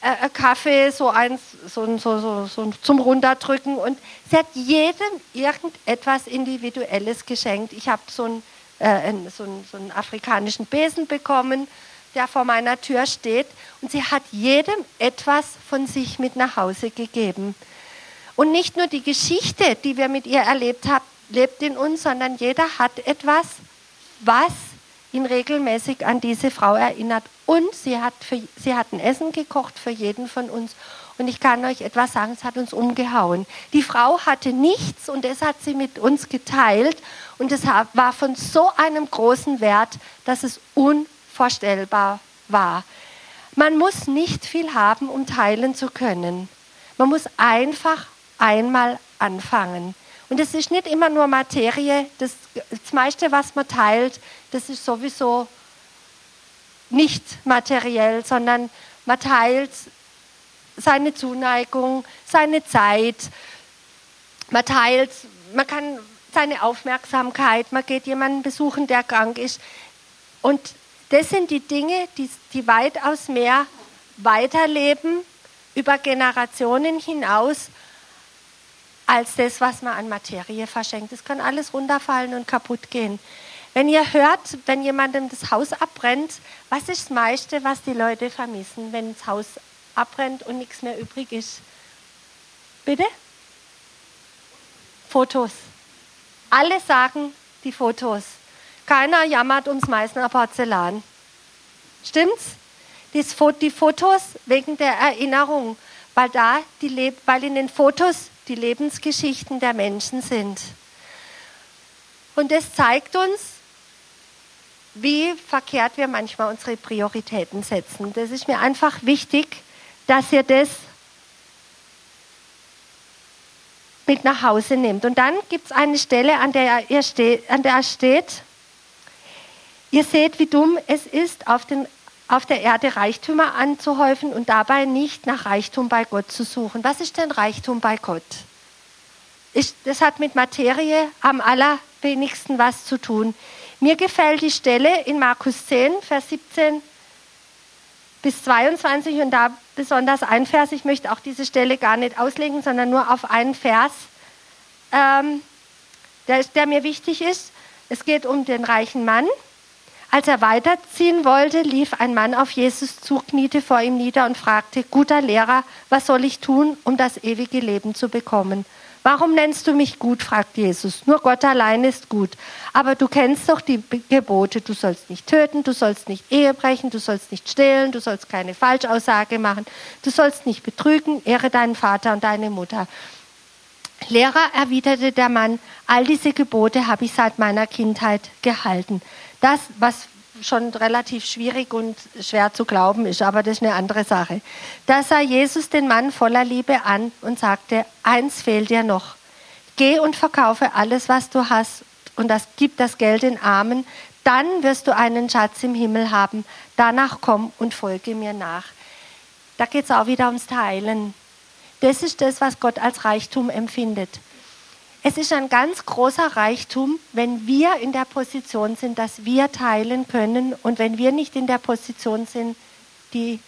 äh, Kaffee so eins so, so, so, so, zum Runterdrücken und sie hat jedem irgendetwas Individuelles geschenkt. Ich habe so, äh, so, so einen afrikanischen Besen bekommen, der vor meiner Tür steht und sie hat jedem etwas von sich mit nach Hause gegeben. Und nicht nur die Geschichte, die wir mit ihr erlebt haben, lebt in uns, sondern jeder hat etwas, was ihn regelmäßig an diese Frau erinnert. Und sie hat, für, sie hat ein Essen gekocht für jeden von uns. Und ich kann euch etwas sagen, es hat uns umgehauen. Die Frau hatte nichts und das hat sie mit uns geteilt. Und es war von so einem großen Wert, dass es unvorstellbar war. Man muss nicht viel haben, um teilen zu können. Man muss einfach einmal anfangen. Und es ist nicht immer nur Materie. Das, das meiste, was man teilt, das ist sowieso nicht materiell, sondern man teilt seine Zuneigung, seine Zeit, man teilt, man kann seine Aufmerksamkeit, man geht jemanden besuchen, der krank ist. Und das sind die Dinge, die, die weitaus mehr weiterleben über Generationen hinaus als das, was man an Materie verschenkt. Es kann alles runterfallen und kaputt gehen. Wenn ihr hört, wenn jemandem das Haus abbrennt, was ist das meiste, was die Leute vermissen, wenn das Haus abbrennt und nichts mehr übrig ist? Bitte? Fotos. Alle sagen die Fotos. Keiner jammert ums Meißner Porzellan. Stimmt's? Die Fotos wegen der Erinnerung, weil da die, weil in den Fotos die Lebensgeschichten der Menschen sind. Und das zeigt uns, wie verkehrt wir manchmal unsere Prioritäten setzen. Das ist mir einfach wichtig, dass ihr das mit nach Hause nehmt. Und dann gibt es eine Stelle, an der, ihr steht, an der steht, ihr seht, wie dumm es ist, auf, den, auf der Erde Reichtümer anzuhäufen und dabei nicht nach Reichtum bei Gott zu suchen. Was ist denn Reichtum bei Gott? Ich, das hat mit Materie am allerwenigsten was zu tun. Mir gefällt die Stelle in Markus 10, Vers 17 bis 22 und da besonders ein Vers. Ich möchte auch diese Stelle gar nicht auslegen, sondern nur auf einen Vers, ähm, der, der mir wichtig ist. Es geht um den reichen Mann. Als er weiterziehen wollte, lief ein Mann auf Jesus zu, kniete vor ihm nieder und fragte, guter Lehrer, was soll ich tun, um das ewige Leben zu bekommen? Warum nennst du mich gut? fragt Jesus. Nur Gott allein ist gut. Aber du kennst doch die Gebote. Du sollst nicht töten, du sollst nicht Ehe brechen, du sollst nicht stehlen, du sollst keine Falschaussage machen, du sollst nicht betrügen, ehre deinen Vater und deine Mutter. Lehrer, erwiderte der Mann, all diese Gebote habe ich seit meiner Kindheit gehalten. Das, was schon relativ schwierig und schwer zu glauben ist, aber das ist eine andere Sache. Da sah Jesus den Mann voller Liebe an und sagte, eins fehlt dir noch. Geh und verkaufe alles, was du hast und das, gib das Geld den Armen, dann wirst du einen Schatz im Himmel haben. Danach komm und folge mir nach. Da geht es auch wieder ums Teilen. Das ist das, was Gott als Reichtum empfindet. Es ist ein ganz großer Reichtum, wenn wir in der Position sind, dass wir teilen können und wenn wir nicht in der Position sind, die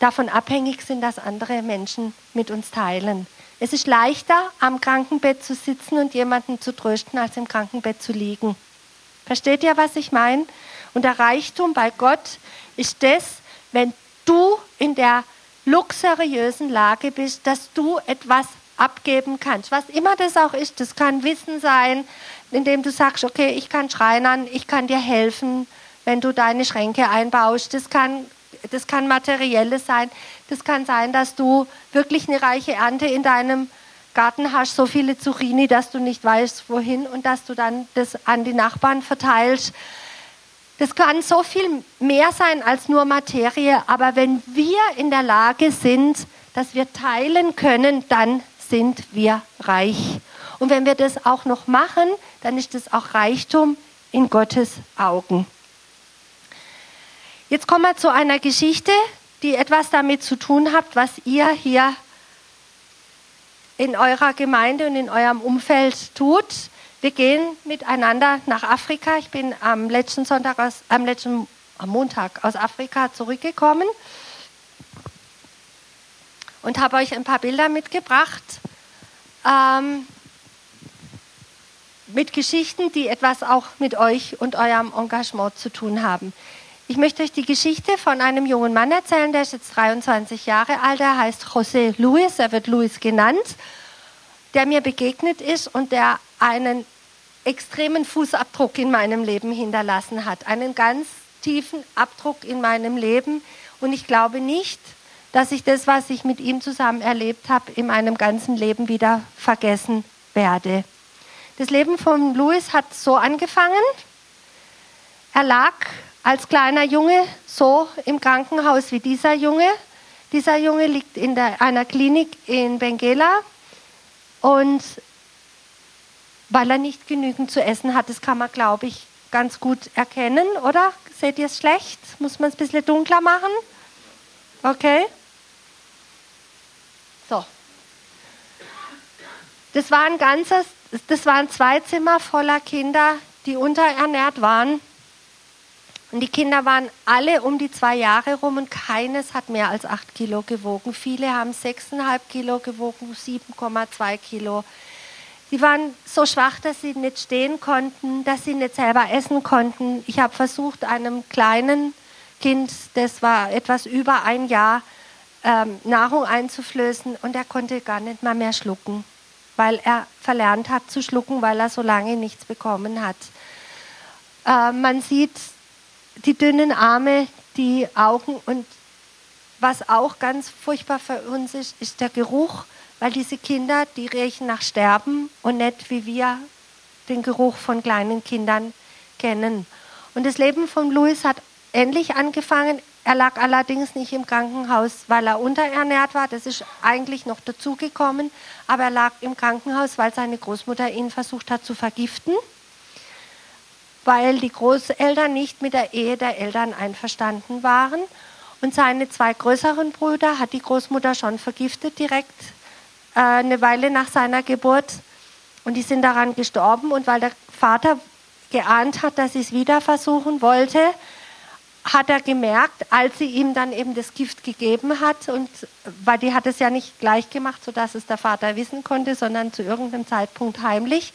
davon abhängig sind, dass andere Menschen mit uns teilen. Es ist leichter, am Krankenbett zu sitzen und jemanden zu trösten, als im Krankenbett zu liegen. Versteht ihr, was ich meine? Und der Reichtum bei Gott ist das, wenn du in der luxuriösen Lage bist, dass du etwas abgeben kannst. Was immer das auch ist, das kann Wissen sein, indem du sagst, okay, ich kann schreinern, ich kann dir helfen, wenn du deine Schränke einbaust. Das kann, das kann materielles sein. Das kann sein, dass du wirklich eine reiche Ernte in deinem Garten hast, so viele Zucchini, dass du nicht weißt, wohin und dass du dann das an die Nachbarn verteilst. Das kann so viel mehr sein als nur Materie, aber wenn wir in der Lage sind, dass wir teilen können, dann sind wir reich. Und wenn wir das auch noch machen, dann ist das auch Reichtum in Gottes Augen. Jetzt kommen wir zu einer Geschichte, die etwas damit zu tun hat, was ihr hier in eurer Gemeinde und in eurem Umfeld tut. Wir gehen miteinander nach Afrika. Ich bin am letzten Sonntag aus, am letzten am Montag aus Afrika zurückgekommen und habe euch ein paar Bilder mitgebracht ähm, mit Geschichten, die etwas auch mit euch und eurem Engagement zu tun haben. Ich möchte euch die Geschichte von einem jungen Mann erzählen, der ist jetzt 23 Jahre alt, er heißt José Luis, er wird Luis genannt, der mir begegnet ist und der einen extremen Fußabdruck in meinem Leben hinterlassen hat, einen ganz tiefen Abdruck in meinem Leben. Und ich glaube nicht, dass ich das, was ich mit ihm zusammen erlebt habe, in meinem ganzen Leben wieder vergessen werde. Das Leben von Louis hat so angefangen. Er lag als kleiner Junge so im Krankenhaus wie dieser Junge. Dieser Junge liegt in der, einer Klinik in Benguela und weil er nicht genügend zu essen hat, das kann man, glaube ich, ganz gut erkennen, oder? Seht ihr es schlecht? Muss man es ein bisschen dunkler machen? Okay. So. Das war ein ganzes, das waren zwei Zimmer voller Kinder, die unterernährt waren. Und die Kinder waren alle um die zwei Jahre rum und keines hat mehr als acht Kilo gewogen. Viele haben sechseinhalb Kilo gewogen, 7,2 Kilo. Sie waren so schwach, dass sie nicht stehen konnten, dass sie nicht selber essen konnten. Ich habe versucht, einem kleinen Kind, das war etwas über ein Jahr, ähm, Nahrung einzuflößen und er konnte gar nicht mal mehr schlucken, weil er verlernt hat zu schlucken, weil er so lange nichts bekommen hat. Äh, man sieht die dünnen Arme, die Augen und was auch ganz furchtbar für uns ist, ist der Geruch, weil diese Kinder, die riechen nach Sterben und nicht wie wir den Geruch von kleinen Kindern kennen. Und das Leben von Louis hat ähnlich angefangen. Er lag allerdings nicht im Krankenhaus, weil er unterernährt war. Das ist eigentlich noch dazugekommen. Aber er lag im Krankenhaus, weil seine Großmutter ihn versucht hat zu vergiften, weil die Großeltern nicht mit der Ehe der Eltern einverstanden waren. Und seine zwei größeren Brüder hat die Großmutter schon vergiftet, direkt äh, eine Weile nach seiner Geburt. Und die sind daran gestorben. Und weil der Vater geahnt hat, dass sie es wieder versuchen wollte, hat er gemerkt, als sie ihm dann eben das Gift gegeben hat, und weil die hat es ja nicht gleich gemacht, sodass es der Vater wissen konnte, sondern zu irgendeinem Zeitpunkt heimlich.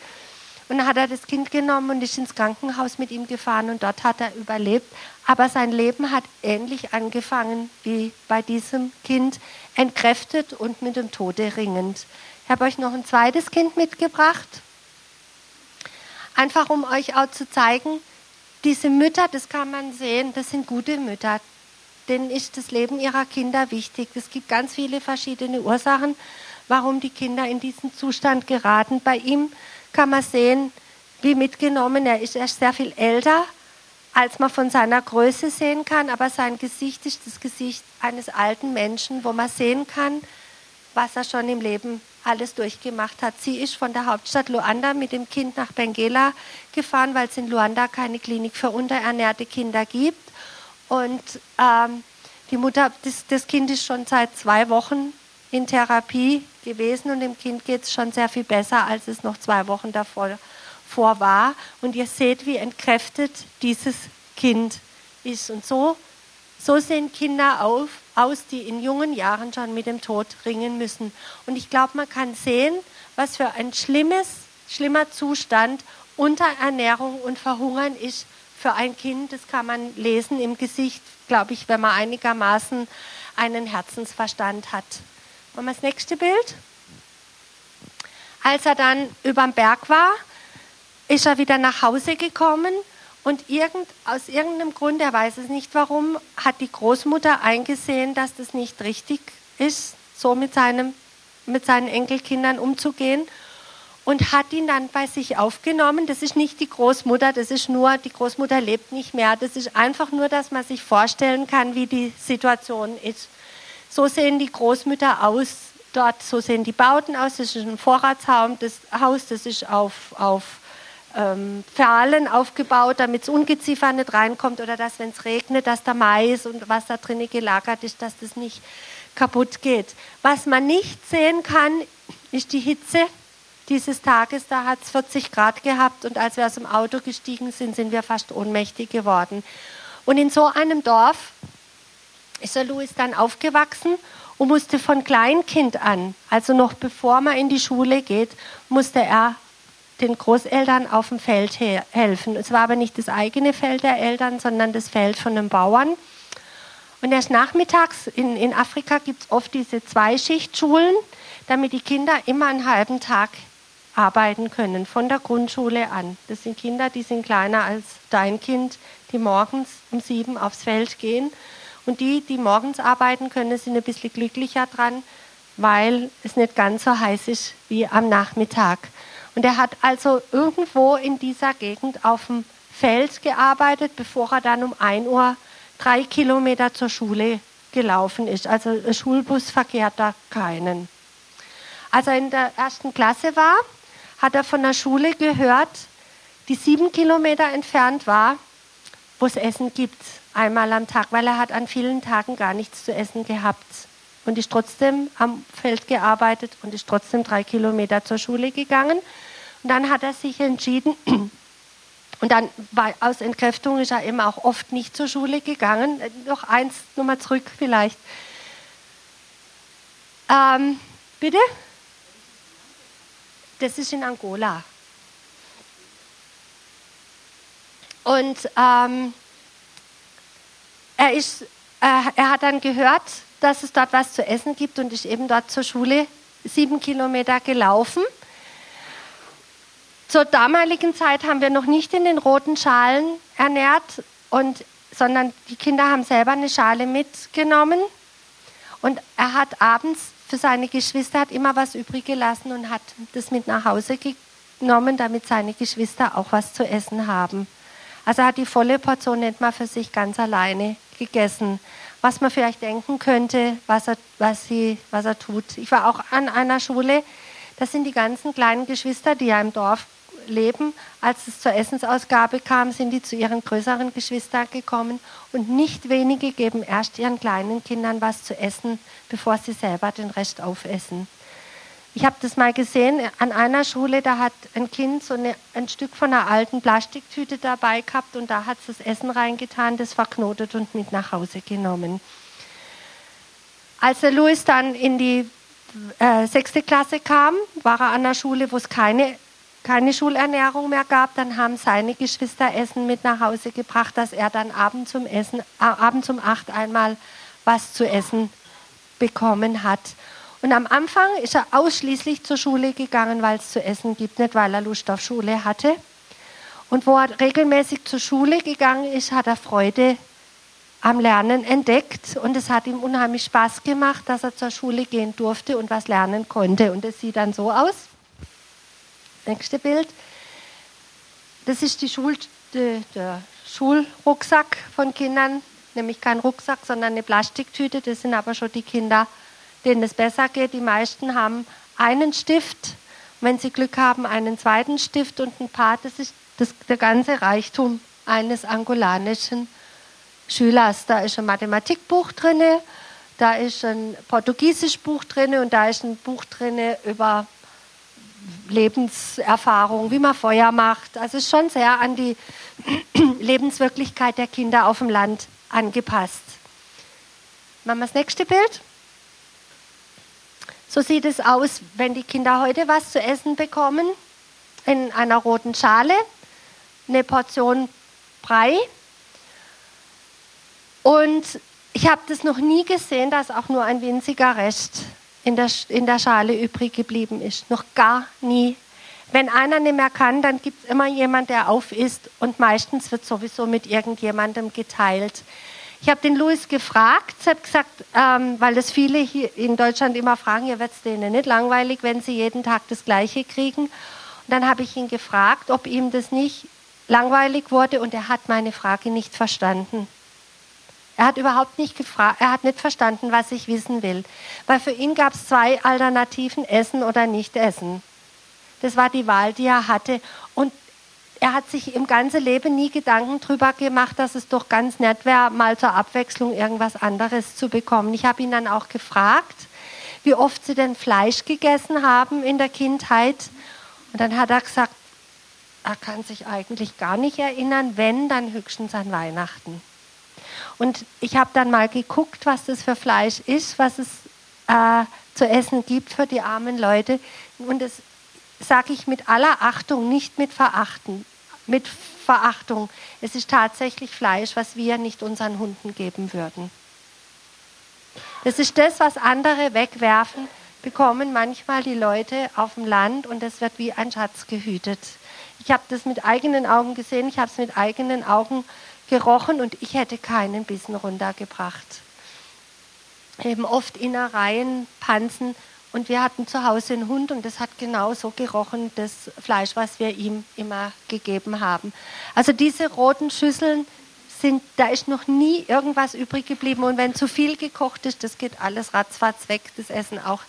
Und dann hat er das Kind genommen und ist ins Krankenhaus mit ihm gefahren und dort hat er überlebt. Aber sein Leben hat ähnlich angefangen wie bei diesem Kind, entkräftet und mit dem Tode ringend. Ich habe euch noch ein zweites Kind mitgebracht, einfach um euch auch zu zeigen, diese Mütter, das kann man sehen, das sind gute Mütter. Denen ist das Leben ihrer Kinder wichtig. Es gibt ganz viele verschiedene Ursachen, warum die Kinder in diesen Zustand geraten. Bei ihm kann man sehen, wie mitgenommen er ist. Er ist sehr viel älter, als man von seiner Größe sehen kann, aber sein Gesicht ist das Gesicht eines alten Menschen, wo man sehen kann, was er schon im Leben alles durchgemacht hat. Sie ist von der Hauptstadt Luanda mit dem Kind nach Benguela gefahren, weil es in Luanda keine Klinik für unterernährte Kinder gibt. Und ähm, die Mutter, das, das, Kind ist schon seit zwei Wochen in Therapie gewesen und dem Kind geht es schon sehr viel besser, als es noch zwei Wochen davor vor war. Und ihr seht, wie entkräftet dieses Kind ist. Und so, so sehen Kinder auf, aus, die in jungen Jahren schon mit dem Tod ringen müssen. Und ich glaube, man kann sehen, was für ein schlimmes, schlimmer Zustand Unterernährung und Verhungern ist für ein Kind. Das kann man lesen im Gesicht, glaube ich, wenn man einigermaßen einen Herzensverstand hat. Machen wir das nächste Bild. Als er dann über dem Berg war, ist er wieder nach Hause gekommen und irgend, aus irgendeinem Grund, er weiß es nicht warum, hat die Großmutter eingesehen, dass das nicht richtig ist, so mit, seinem, mit seinen Enkelkindern umzugehen und hat ihn dann bei sich aufgenommen. Das ist nicht die Großmutter, das ist nur, die Großmutter lebt nicht mehr. Das ist einfach nur, dass man sich vorstellen kann, wie die Situation ist. So sehen die Großmütter aus dort, so sehen die Bauten aus. Das ist ein Vorratshaus, das Haus, das ist auf, auf ähm, Perlen aufgebaut, damit das Ungeziefer nicht reinkommt oder dass, wenn es regnet, dass der Mais und was da drinnen gelagert ist, dass das nicht kaputt geht. Was man nicht sehen kann, ist die Hitze dieses Tages. Da hat es 40 Grad gehabt und als wir aus dem Auto gestiegen sind, sind wir fast ohnmächtig geworden. Und in so einem Dorf ist der Louis dann aufgewachsen und musste von Kleinkind an, also noch bevor man in die Schule geht, musste er den Großeltern auf dem Feld he helfen. Es war aber nicht das eigene Feld der Eltern, sondern das Feld von den Bauern. Und erst nachmittags, in, in Afrika gibt es oft diese Zweischichtschulen, damit die Kinder immer einen halben Tag arbeiten können, von der Grundschule an. Das sind Kinder, die sind kleiner als dein Kind, die morgens um sieben aufs Feld gehen. Und die, die morgens arbeiten können, sind ein bisschen glücklicher dran, weil es nicht ganz so heiß ist wie am Nachmittag. Und er hat also irgendwo in dieser Gegend auf dem Feld gearbeitet, bevor er dann um 1 Uhr drei Kilometer zur Schule gelaufen ist. Also Schulbus verkehrt da keinen. Als er in der ersten Klasse war, hat er von der Schule gehört, die sieben Kilometer entfernt war, wo es Essen gibt, einmal am Tag, weil er hat an vielen Tagen gar nichts zu essen gehabt und ist trotzdem am Feld gearbeitet und ist trotzdem drei Kilometer zur Schule gegangen. Und dann hat er sich entschieden, und dann war, aus Entkräftung ist er eben auch oft nicht zur Schule gegangen. Noch eins, nochmal zurück vielleicht. Ähm, bitte? Das ist in Angola. Und ähm, er, ist, äh, er hat dann gehört, dass es dort was zu essen gibt und ist eben dort zur Schule sieben Kilometer gelaufen. Zur damaligen Zeit haben wir noch nicht in den roten Schalen ernährt, und, sondern die Kinder haben selber eine Schale mitgenommen. Und er hat abends für seine Geschwister hat immer was übrig gelassen und hat das mit nach Hause genommen, damit seine Geschwister auch was zu essen haben. Also er hat die volle Portion nicht mal für sich ganz alleine gegessen. Was man vielleicht denken könnte, was er, was, sie, was er tut. Ich war auch an einer Schule, das sind die ganzen kleinen Geschwister, die ja im Dorf leben. Als es zur Essensausgabe kam, sind die zu ihren größeren Geschwistern gekommen und nicht wenige geben erst ihren kleinen Kindern was zu essen, bevor sie selber den Rest aufessen. Ich habe das mal gesehen an einer Schule, da hat ein Kind so eine, ein Stück von einer alten Plastiktüte dabei gehabt und da hat es das Essen reingetan, das verknotet und mit nach Hause genommen. Als der Louis dann in die äh, sechste Klasse kam, war er an einer Schule, wo es keine keine Schulernährung mehr gab, dann haben seine Geschwister Essen mit nach Hause gebracht, dass er dann abends um, Essen, äh, abends um acht einmal was zu essen bekommen hat. Und am Anfang ist er ausschließlich zur Schule gegangen, weil es zu essen gibt, nicht weil er Lust auf Schule hatte. Und wo er regelmäßig zur Schule gegangen ist, hat er Freude am Lernen entdeckt und es hat ihm unheimlich Spaß gemacht, dass er zur Schule gehen durfte und was lernen konnte. Und es sieht dann so aus. Nächste Bild. Das ist die Schul, de, der Schulrucksack von Kindern, nämlich kein Rucksack, sondern eine Plastiktüte. Das sind aber schon die Kinder, denen es besser geht. Die meisten haben einen Stift, wenn sie Glück haben, einen zweiten Stift und ein paar. Das ist das, der ganze Reichtum eines angolanischen Schülers. Da ist ein Mathematikbuch drin, da ist ein Portugiesischbuch drin und da ist ein Buch drin über Lebenserfahrung, wie man Feuer macht. Also ist schon sehr an die Lebenswirklichkeit der Kinder auf dem Land angepasst. Machen wir das nächste Bild. So sieht es aus, wenn die Kinder heute was zu essen bekommen. In einer roten Schale, eine Portion Brei, und ich habe das noch nie gesehen, dass auch nur ein winziger Rest in der, in der Schale übrig geblieben ist. Noch gar nie. Wenn einer nicht mehr kann, dann gibt es immer jemand, der auf ist und meistens wird sowieso mit irgendjemandem geteilt. Ich habe den Louis gefragt, hat gesagt, ähm, weil das viele hier in Deutschland immer fragen, ja wird es denen nicht langweilig, wenn sie jeden Tag das Gleiche kriegen. Und dann habe ich ihn gefragt, ob ihm das nicht langweilig wurde und er hat meine Frage nicht verstanden. Er hat überhaupt nicht gefragt, er hat nicht verstanden, was ich wissen will. Weil für ihn gab es zwei Alternativen, essen oder nicht essen. Das war die Wahl, die er hatte. Und er hat sich im ganzen Leben nie Gedanken darüber gemacht, dass es doch ganz nett wäre, mal zur Abwechslung irgendwas anderes zu bekommen. Ich habe ihn dann auch gefragt, wie oft sie denn Fleisch gegessen haben in der Kindheit. Und dann hat er gesagt, er kann sich eigentlich gar nicht erinnern, wenn, dann höchstens an Weihnachten. Und ich habe dann mal geguckt, was das für Fleisch ist, was es äh, zu essen gibt für die armen Leute. Und das sage ich mit aller Achtung, nicht mit Verachten. Mit Verachtung. Es ist tatsächlich Fleisch, was wir nicht unseren Hunden geben würden. Das ist das, was andere wegwerfen, bekommen manchmal die Leute auf dem Land und es wird wie ein Schatz gehütet. Ich habe das mit eigenen Augen gesehen, ich habe es mit eigenen Augen gerochen und ich hätte keinen Bissen runtergebracht. Eben oft Innereien, Pansen und wir hatten zu Hause einen Hund und das hat genauso gerochen, das Fleisch, was wir ihm immer gegeben haben. Also diese roten Schüsseln sind, da ist noch nie irgendwas übrig geblieben und wenn zu viel gekocht ist, das geht alles ratzfatz weg, das essen auch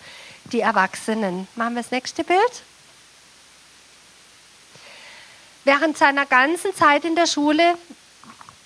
die Erwachsenen. Machen wir das nächste Bild. Während seiner ganzen Zeit in der Schule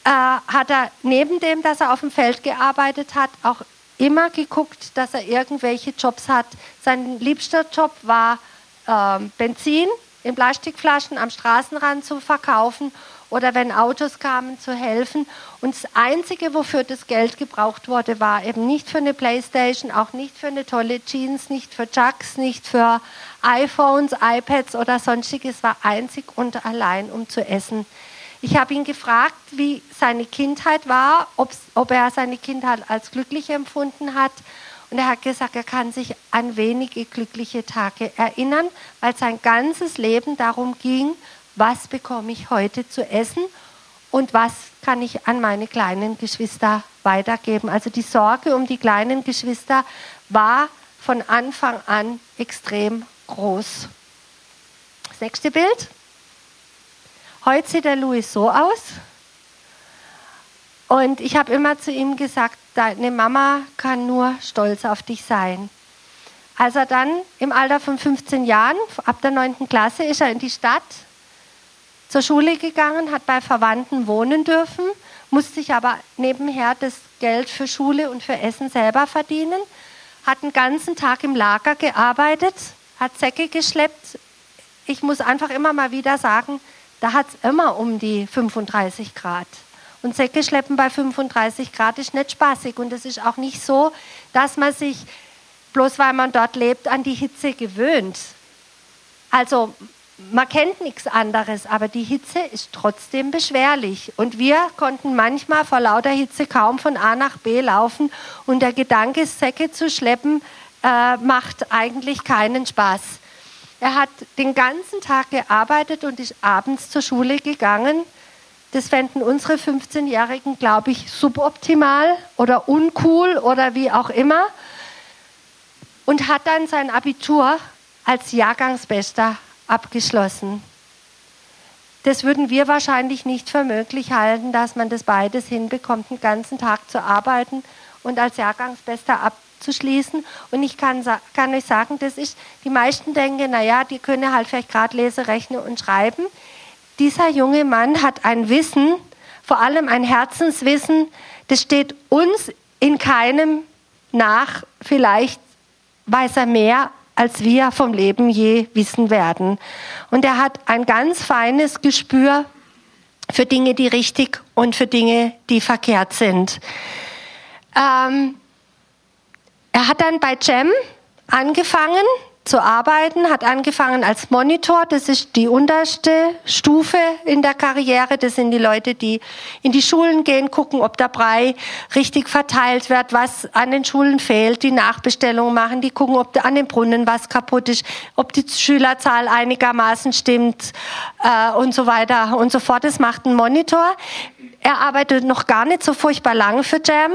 äh, hat er neben dem, dass er auf dem Feld gearbeitet hat, auch immer geguckt, dass er irgendwelche Jobs hat. Sein liebster Job war äh, Benzin in Plastikflaschen am Straßenrand zu verkaufen oder wenn Autos kamen zu helfen. Und das Einzige, wofür das Geld gebraucht wurde, war eben nicht für eine Playstation, auch nicht für eine tolle Jeans, nicht für Chucks, nicht für iPhones, iPads oder sonstiges, war einzig und allein, um zu essen. Ich habe ihn gefragt, wie seine Kindheit war, ob er seine Kindheit als glücklich empfunden hat. Und er hat gesagt, er kann sich an wenige glückliche Tage erinnern, weil sein ganzes Leben darum ging, was bekomme ich heute zu essen und was kann ich an meine kleinen Geschwister weitergeben. Also die Sorge um die kleinen Geschwister war von Anfang an extrem groß. Das nächste Bild. Heute sieht der Louis so aus. Und ich habe immer zu ihm gesagt, deine Mama kann nur stolz auf dich sein. Als er dann im Alter von 15 Jahren, ab der 9. Klasse, ist er in die Stadt zur Schule gegangen, hat bei Verwandten wohnen dürfen, musste sich aber nebenher das Geld für Schule und für Essen selber verdienen, hat den ganzen Tag im Lager gearbeitet, hat Säcke geschleppt. Ich muss einfach immer mal wieder sagen, da hat es immer um die 35 Grad. Und Säcke schleppen bei 35 Grad ist nicht spaßig. Und es ist auch nicht so, dass man sich, bloß weil man dort lebt, an die Hitze gewöhnt. Also man kennt nichts anderes, aber die Hitze ist trotzdem beschwerlich. Und wir konnten manchmal vor lauter Hitze kaum von A nach B laufen. Und der Gedanke, Säcke zu schleppen, äh, macht eigentlich keinen Spaß. Er hat den ganzen Tag gearbeitet und ist abends zur Schule gegangen. Das fänden unsere 15-Jährigen, glaube ich, suboptimal oder uncool oder wie auch immer. Und hat dann sein Abitur als Jahrgangsbester abgeschlossen. Das würden wir wahrscheinlich nicht für möglich halten, dass man das beides hinbekommt, den ganzen Tag zu arbeiten und als Jahrgangsbester abzuschließen. Und ich kann, kann euch sagen, das ist, die meisten denken, naja, die können halt vielleicht gerade lesen, rechnen und schreiben. Dieser junge Mann hat ein Wissen, vor allem ein Herzenswissen, das steht uns in keinem nach. Vielleicht weiß er mehr als wir vom Leben je wissen werden. Und er hat ein ganz feines Gespür für Dinge, die richtig und für Dinge, die verkehrt sind. Ähm, er hat dann bei Cem angefangen zu arbeiten, hat angefangen als Monitor. Das ist die unterste Stufe in der Karriere. Das sind die Leute, die in die Schulen gehen, gucken, ob der Brei richtig verteilt wird, was an den Schulen fehlt, die Nachbestellungen machen, die gucken, ob an den Brunnen was kaputt ist, ob die Schülerzahl einigermaßen stimmt äh, und so weiter und so fort. Das macht ein Monitor. Er arbeitet noch gar nicht so furchtbar lange für Jam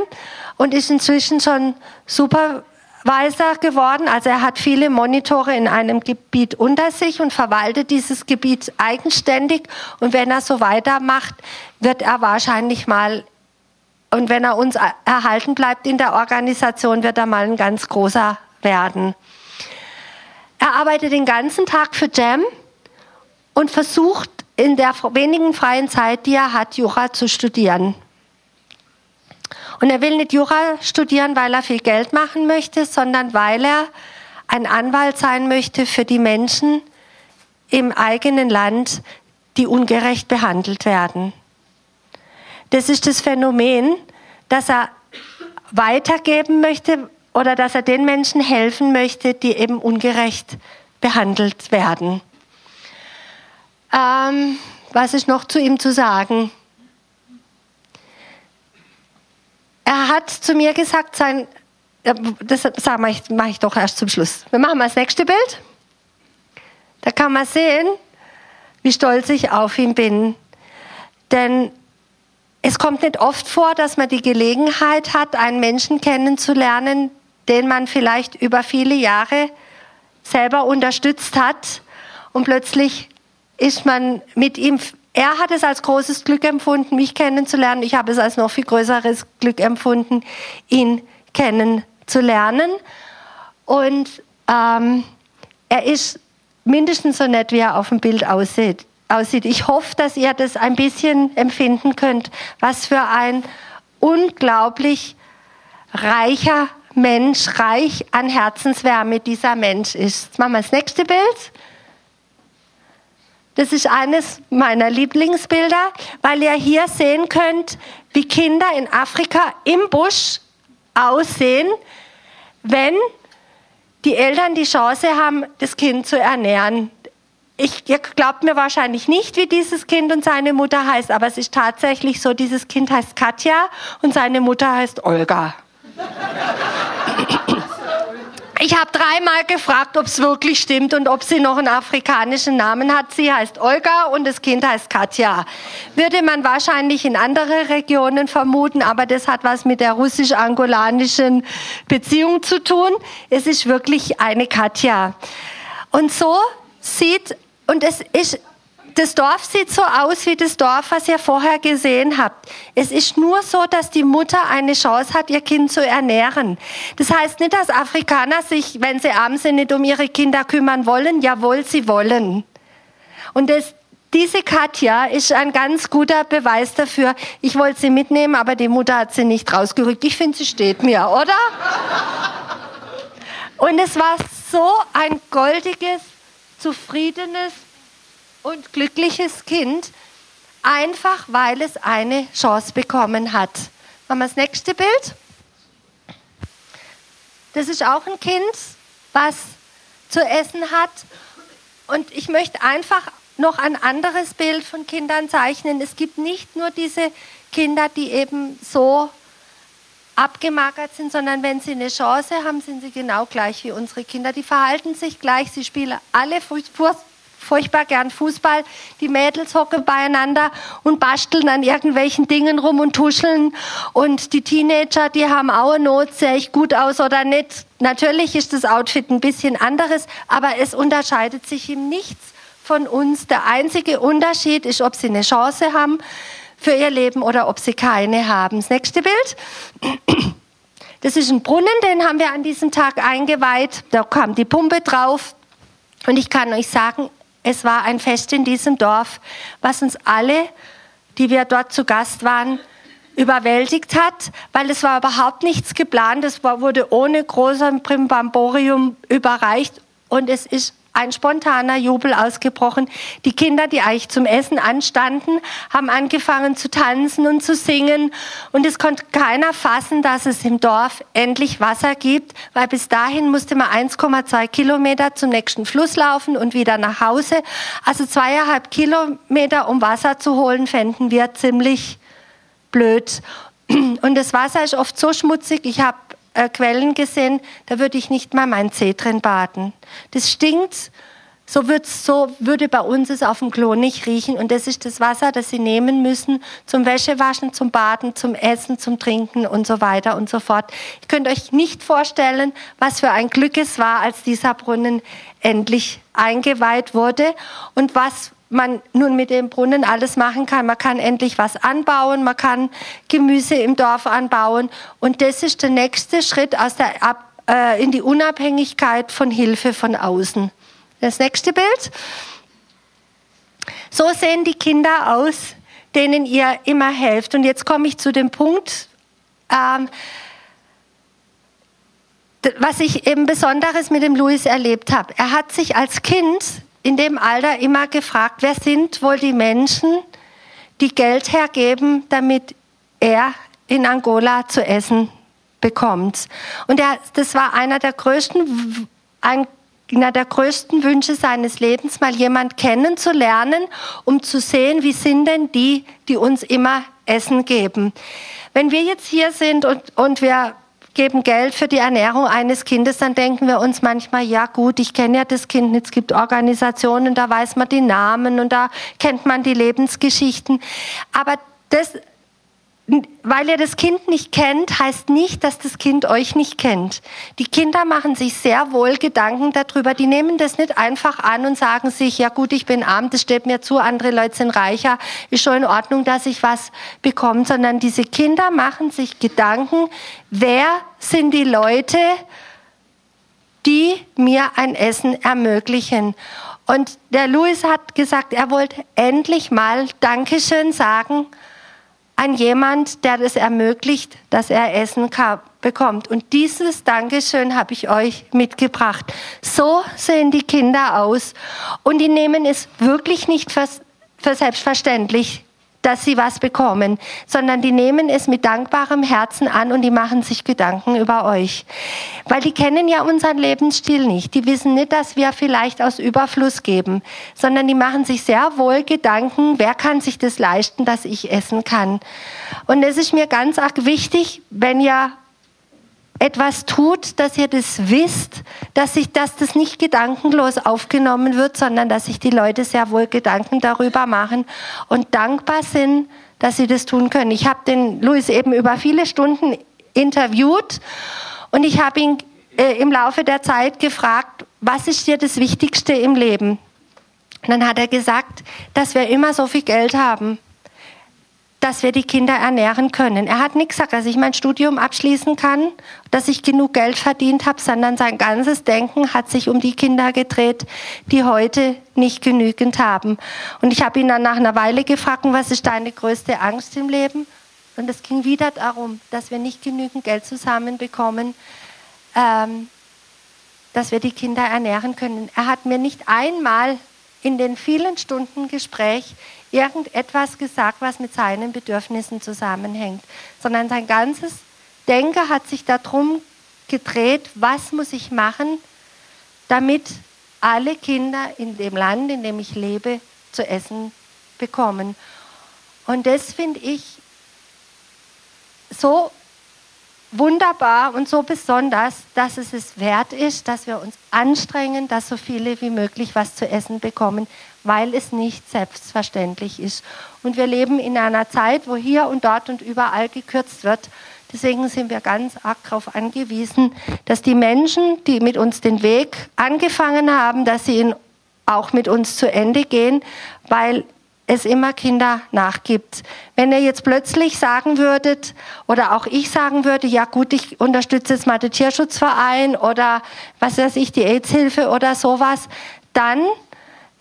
und ist inzwischen schon super weiser geworden. Also er hat viele Monitore in einem Gebiet unter sich und verwaltet dieses Gebiet eigenständig. Und wenn er so weitermacht, wird er wahrscheinlich mal, und wenn er uns erhalten bleibt in der Organisation, wird er mal ein ganz großer werden. Er arbeitet den ganzen Tag für Jam und versucht in der wenigen freien Zeit, die er hat, Jura zu studieren. Und er will nicht Jura studieren, weil er viel Geld machen möchte, sondern weil er ein Anwalt sein möchte für die Menschen im eigenen Land, die ungerecht behandelt werden. Das ist das Phänomen, dass er weitergeben möchte oder dass er den Menschen helfen möchte, die eben ungerecht behandelt werden. Ähm, was ist noch zu ihm zu sagen? Er hat zu mir gesagt, sein, das mache ich, mach ich doch erst zum Schluss. Wir machen mal das nächste Bild. Da kann man sehen, wie stolz ich auf ihn bin. Denn es kommt nicht oft vor, dass man die Gelegenheit hat, einen Menschen kennenzulernen, den man vielleicht über viele Jahre selber unterstützt hat und plötzlich ist man mit ihm er hat es als großes Glück empfunden, mich kennenzulernen. Ich habe es als noch viel größeres Glück empfunden, ihn kennenzulernen. Und ähm, er ist mindestens so nett, wie er auf dem Bild aussieht. aussieht. Ich hoffe, dass ihr das ein bisschen empfinden könnt, was für ein unglaublich reicher Mensch, reich an Herzenswärme dieser Mensch ist. Jetzt machen wir das nächste Bild. Das ist eines meiner Lieblingsbilder, weil ihr hier sehen könnt, wie Kinder in Afrika im Busch aussehen, wenn die Eltern die Chance haben, das Kind zu ernähren. Ich, ihr glaubt mir wahrscheinlich nicht, wie dieses Kind und seine Mutter heißt, aber es ist tatsächlich so, dieses Kind heißt Katja und seine Mutter heißt Olga. Ich habe dreimal gefragt, ob es wirklich stimmt und ob sie noch einen afrikanischen Namen hat. Sie heißt Olga und das Kind heißt Katja. Würde man wahrscheinlich in andere Regionen vermuten, aber das hat was mit der russisch-angolanischen Beziehung zu tun. Es ist wirklich eine Katja. Und so sieht, und es ist das Dorf sieht so aus wie das Dorf, was ihr vorher gesehen habt. Es ist nur so, dass die Mutter eine Chance hat, ihr Kind zu ernähren. Das heißt nicht, dass Afrikaner sich, wenn sie arm sind, nicht um ihre Kinder kümmern wollen. Jawohl, sie wollen. Und das, diese Katja ist ein ganz guter Beweis dafür. Ich wollte sie mitnehmen, aber die Mutter hat sie nicht rausgerückt. Ich finde, sie steht mir, oder? Und es war so ein goldiges, zufriedenes, und glückliches Kind, einfach weil es eine Chance bekommen hat. Machen wir das nächste Bild. Das ist auch ein Kind, was zu essen hat. Und ich möchte einfach noch ein anderes Bild von Kindern zeichnen. Es gibt nicht nur diese Kinder, die eben so abgemagert sind, sondern wenn sie eine Chance haben, sind sie genau gleich wie unsere Kinder. Die verhalten sich gleich, sie spielen alle furchtbar gern Fußball. Die Mädels hocken beieinander und basteln an irgendwelchen Dingen rum und tuscheln. Und die Teenager, die haben auch eine Not, sehe ich gut aus oder nicht. Natürlich ist das Outfit ein bisschen anderes, aber es unterscheidet sich ihm nichts von uns. Der einzige Unterschied ist, ob sie eine Chance haben für ihr Leben oder ob sie keine haben. Das nächste Bild. Das ist ein Brunnen, den haben wir an diesem Tag eingeweiht. Da kam die Pumpe drauf. Und ich kann euch sagen, es war ein Fest in diesem Dorf, was uns alle, die wir dort zu Gast waren, überwältigt hat, weil es war überhaupt nichts geplant. Es wurde ohne großer Primbamborium überreicht und es ist ein spontaner Jubel ausgebrochen. Die Kinder, die eigentlich zum Essen anstanden, haben angefangen zu tanzen und zu singen. Und es konnte keiner fassen, dass es im Dorf endlich Wasser gibt, weil bis dahin musste man 1,2 Kilometer zum nächsten Fluss laufen und wieder nach Hause. Also zweieinhalb Kilometer, um Wasser zu holen, fänden wir ziemlich blöd. Und das Wasser ist oft so schmutzig. Ich habe äh, Quellen gesehen, da würde ich nicht mal mein Zeh drin baden. Das stinkt, so, wird's, so würde bei uns es auf dem Klo nicht riechen. Und das ist das Wasser, das Sie nehmen müssen zum Wäschewaschen, zum Baden, zum Essen, zum Trinken und so weiter und so fort. Ihr könnt euch nicht vorstellen, was für ein Glück es war, als dieser Brunnen endlich eingeweiht wurde und was man nun mit dem Brunnen alles machen kann. Man kann endlich was anbauen, man kann Gemüse im Dorf anbauen. Und das ist der nächste Schritt aus der Ab äh, in die Unabhängigkeit von Hilfe von außen. Das nächste Bild. So sehen die Kinder aus, denen ihr immer helft. Und jetzt komme ich zu dem Punkt, ähm, was ich eben Besonderes mit dem Louis erlebt habe. Er hat sich als Kind in dem Alter immer gefragt, wer sind wohl die Menschen, die Geld hergeben, damit er in Angola zu essen bekommt. Und er, das war einer der größten, einer der größten Wünsche seines Lebens, mal jemand kennenzulernen, um zu sehen, wie sind denn die, die uns immer Essen geben. Wenn wir jetzt hier sind und, und wir geben Geld für die Ernährung eines Kindes, dann denken wir uns manchmal, ja gut, ich kenne ja das Kind, es gibt Organisationen, da weiß man die Namen und da kennt man die Lebensgeschichten. Aber das weil ihr das Kind nicht kennt, heißt nicht, dass das Kind euch nicht kennt. Die Kinder machen sich sehr wohl Gedanken darüber. Die nehmen das nicht einfach an und sagen sich, ja gut, ich bin arm, das steht mir zu, andere Leute sind reicher, ist schon in Ordnung, dass ich was bekomme, sondern diese Kinder machen sich Gedanken, wer sind die Leute, die mir ein Essen ermöglichen. Und der Louis hat gesagt, er wollte endlich mal Dankeschön sagen an jemand, der das ermöglicht, dass er Essen bekommt. Und dieses Dankeschön habe ich euch mitgebracht. So sehen die Kinder aus. Und die nehmen es wirklich nicht für, für selbstverständlich, dass sie was bekommen, sondern die nehmen es mit dankbarem Herzen an und die machen sich Gedanken über euch. Weil die kennen ja unseren Lebensstil nicht. Die wissen nicht, dass wir vielleicht aus Überfluss geben, sondern die machen sich sehr wohl Gedanken, wer kann sich das leisten, dass ich essen kann. Und es ist mir ganz arg wichtig, wenn ihr etwas tut, dass ihr das wisst, dass sich, dass das nicht gedankenlos aufgenommen wird, sondern dass sich die Leute sehr wohl Gedanken darüber machen und dankbar sind, dass sie das tun können. Ich habe den Luis eben über viele Stunden interviewt und ich habe ihn äh, im Laufe der Zeit gefragt, was ist dir das Wichtigste im Leben? Und dann hat er gesagt, dass wir immer so viel Geld haben dass wir die Kinder ernähren können. Er hat nicht gesagt, dass ich mein Studium abschließen kann, dass ich genug Geld verdient habe, sondern sein ganzes Denken hat sich um die Kinder gedreht, die heute nicht genügend haben. Und ich habe ihn dann nach einer Weile gefragt, was ist deine größte Angst im Leben? Und es ging wieder darum, dass wir nicht genügend Geld zusammenbekommen, ähm, dass wir die Kinder ernähren können. Er hat mir nicht einmal in den vielen Stunden Gespräch irgendetwas gesagt, was mit seinen Bedürfnissen zusammenhängt, sondern sein ganzes Denken hat sich darum gedreht, was muss ich machen, damit alle Kinder in dem Land, in dem ich lebe, zu essen bekommen. Und das finde ich so wunderbar und so besonders, dass es es wert ist, dass wir uns anstrengen, dass so viele wie möglich was zu essen bekommen, weil es nicht selbstverständlich ist. Und wir leben in einer Zeit, wo hier und dort und überall gekürzt wird. Deswegen sind wir ganz arg darauf angewiesen, dass die Menschen, die mit uns den Weg angefangen haben, dass sie ihn auch mit uns zu Ende gehen, weil es immer Kinder nachgibt. Wenn ihr jetzt plötzlich sagen würdet oder auch ich sagen würde, ja gut, ich unterstütze jetzt mal den Tierschutzverein oder was weiß ich, die AIDS-Hilfe oder sowas, dann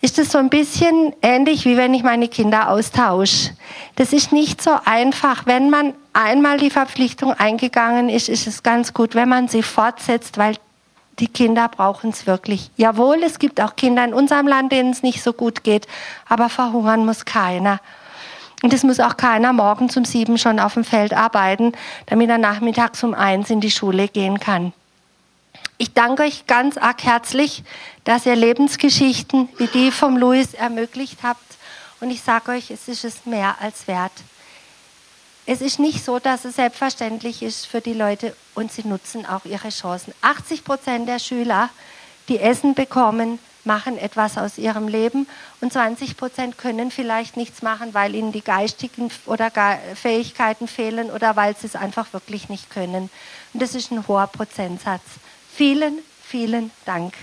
ist es so ein bisschen ähnlich, wie wenn ich meine Kinder austausche. Das ist nicht so einfach. Wenn man einmal die Verpflichtung eingegangen ist, ist es ganz gut, wenn man sie fortsetzt, weil die Kinder brauchen es wirklich. Jawohl, es gibt auch Kinder in unserem Land, denen es nicht so gut geht, aber verhungern muss keiner. Und es muss auch keiner morgens um sieben schon auf dem Feld arbeiten, damit er nachmittags um eins in die Schule gehen kann. Ich danke euch ganz arg herzlich, dass ihr Lebensgeschichten wie die vom Louis ermöglicht habt. Und ich sage euch, es ist es mehr als wert. Es ist nicht so, dass es selbstverständlich ist für die Leute und sie nutzen auch ihre Chancen. 80 Prozent der Schüler, die Essen bekommen, machen etwas aus ihrem Leben und 20 Prozent können vielleicht nichts machen, weil ihnen die geistigen oder Fähigkeiten fehlen oder weil sie es einfach wirklich nicht können. Und das ist ein hoher Prozentsatz. Vielen, vielen Dank.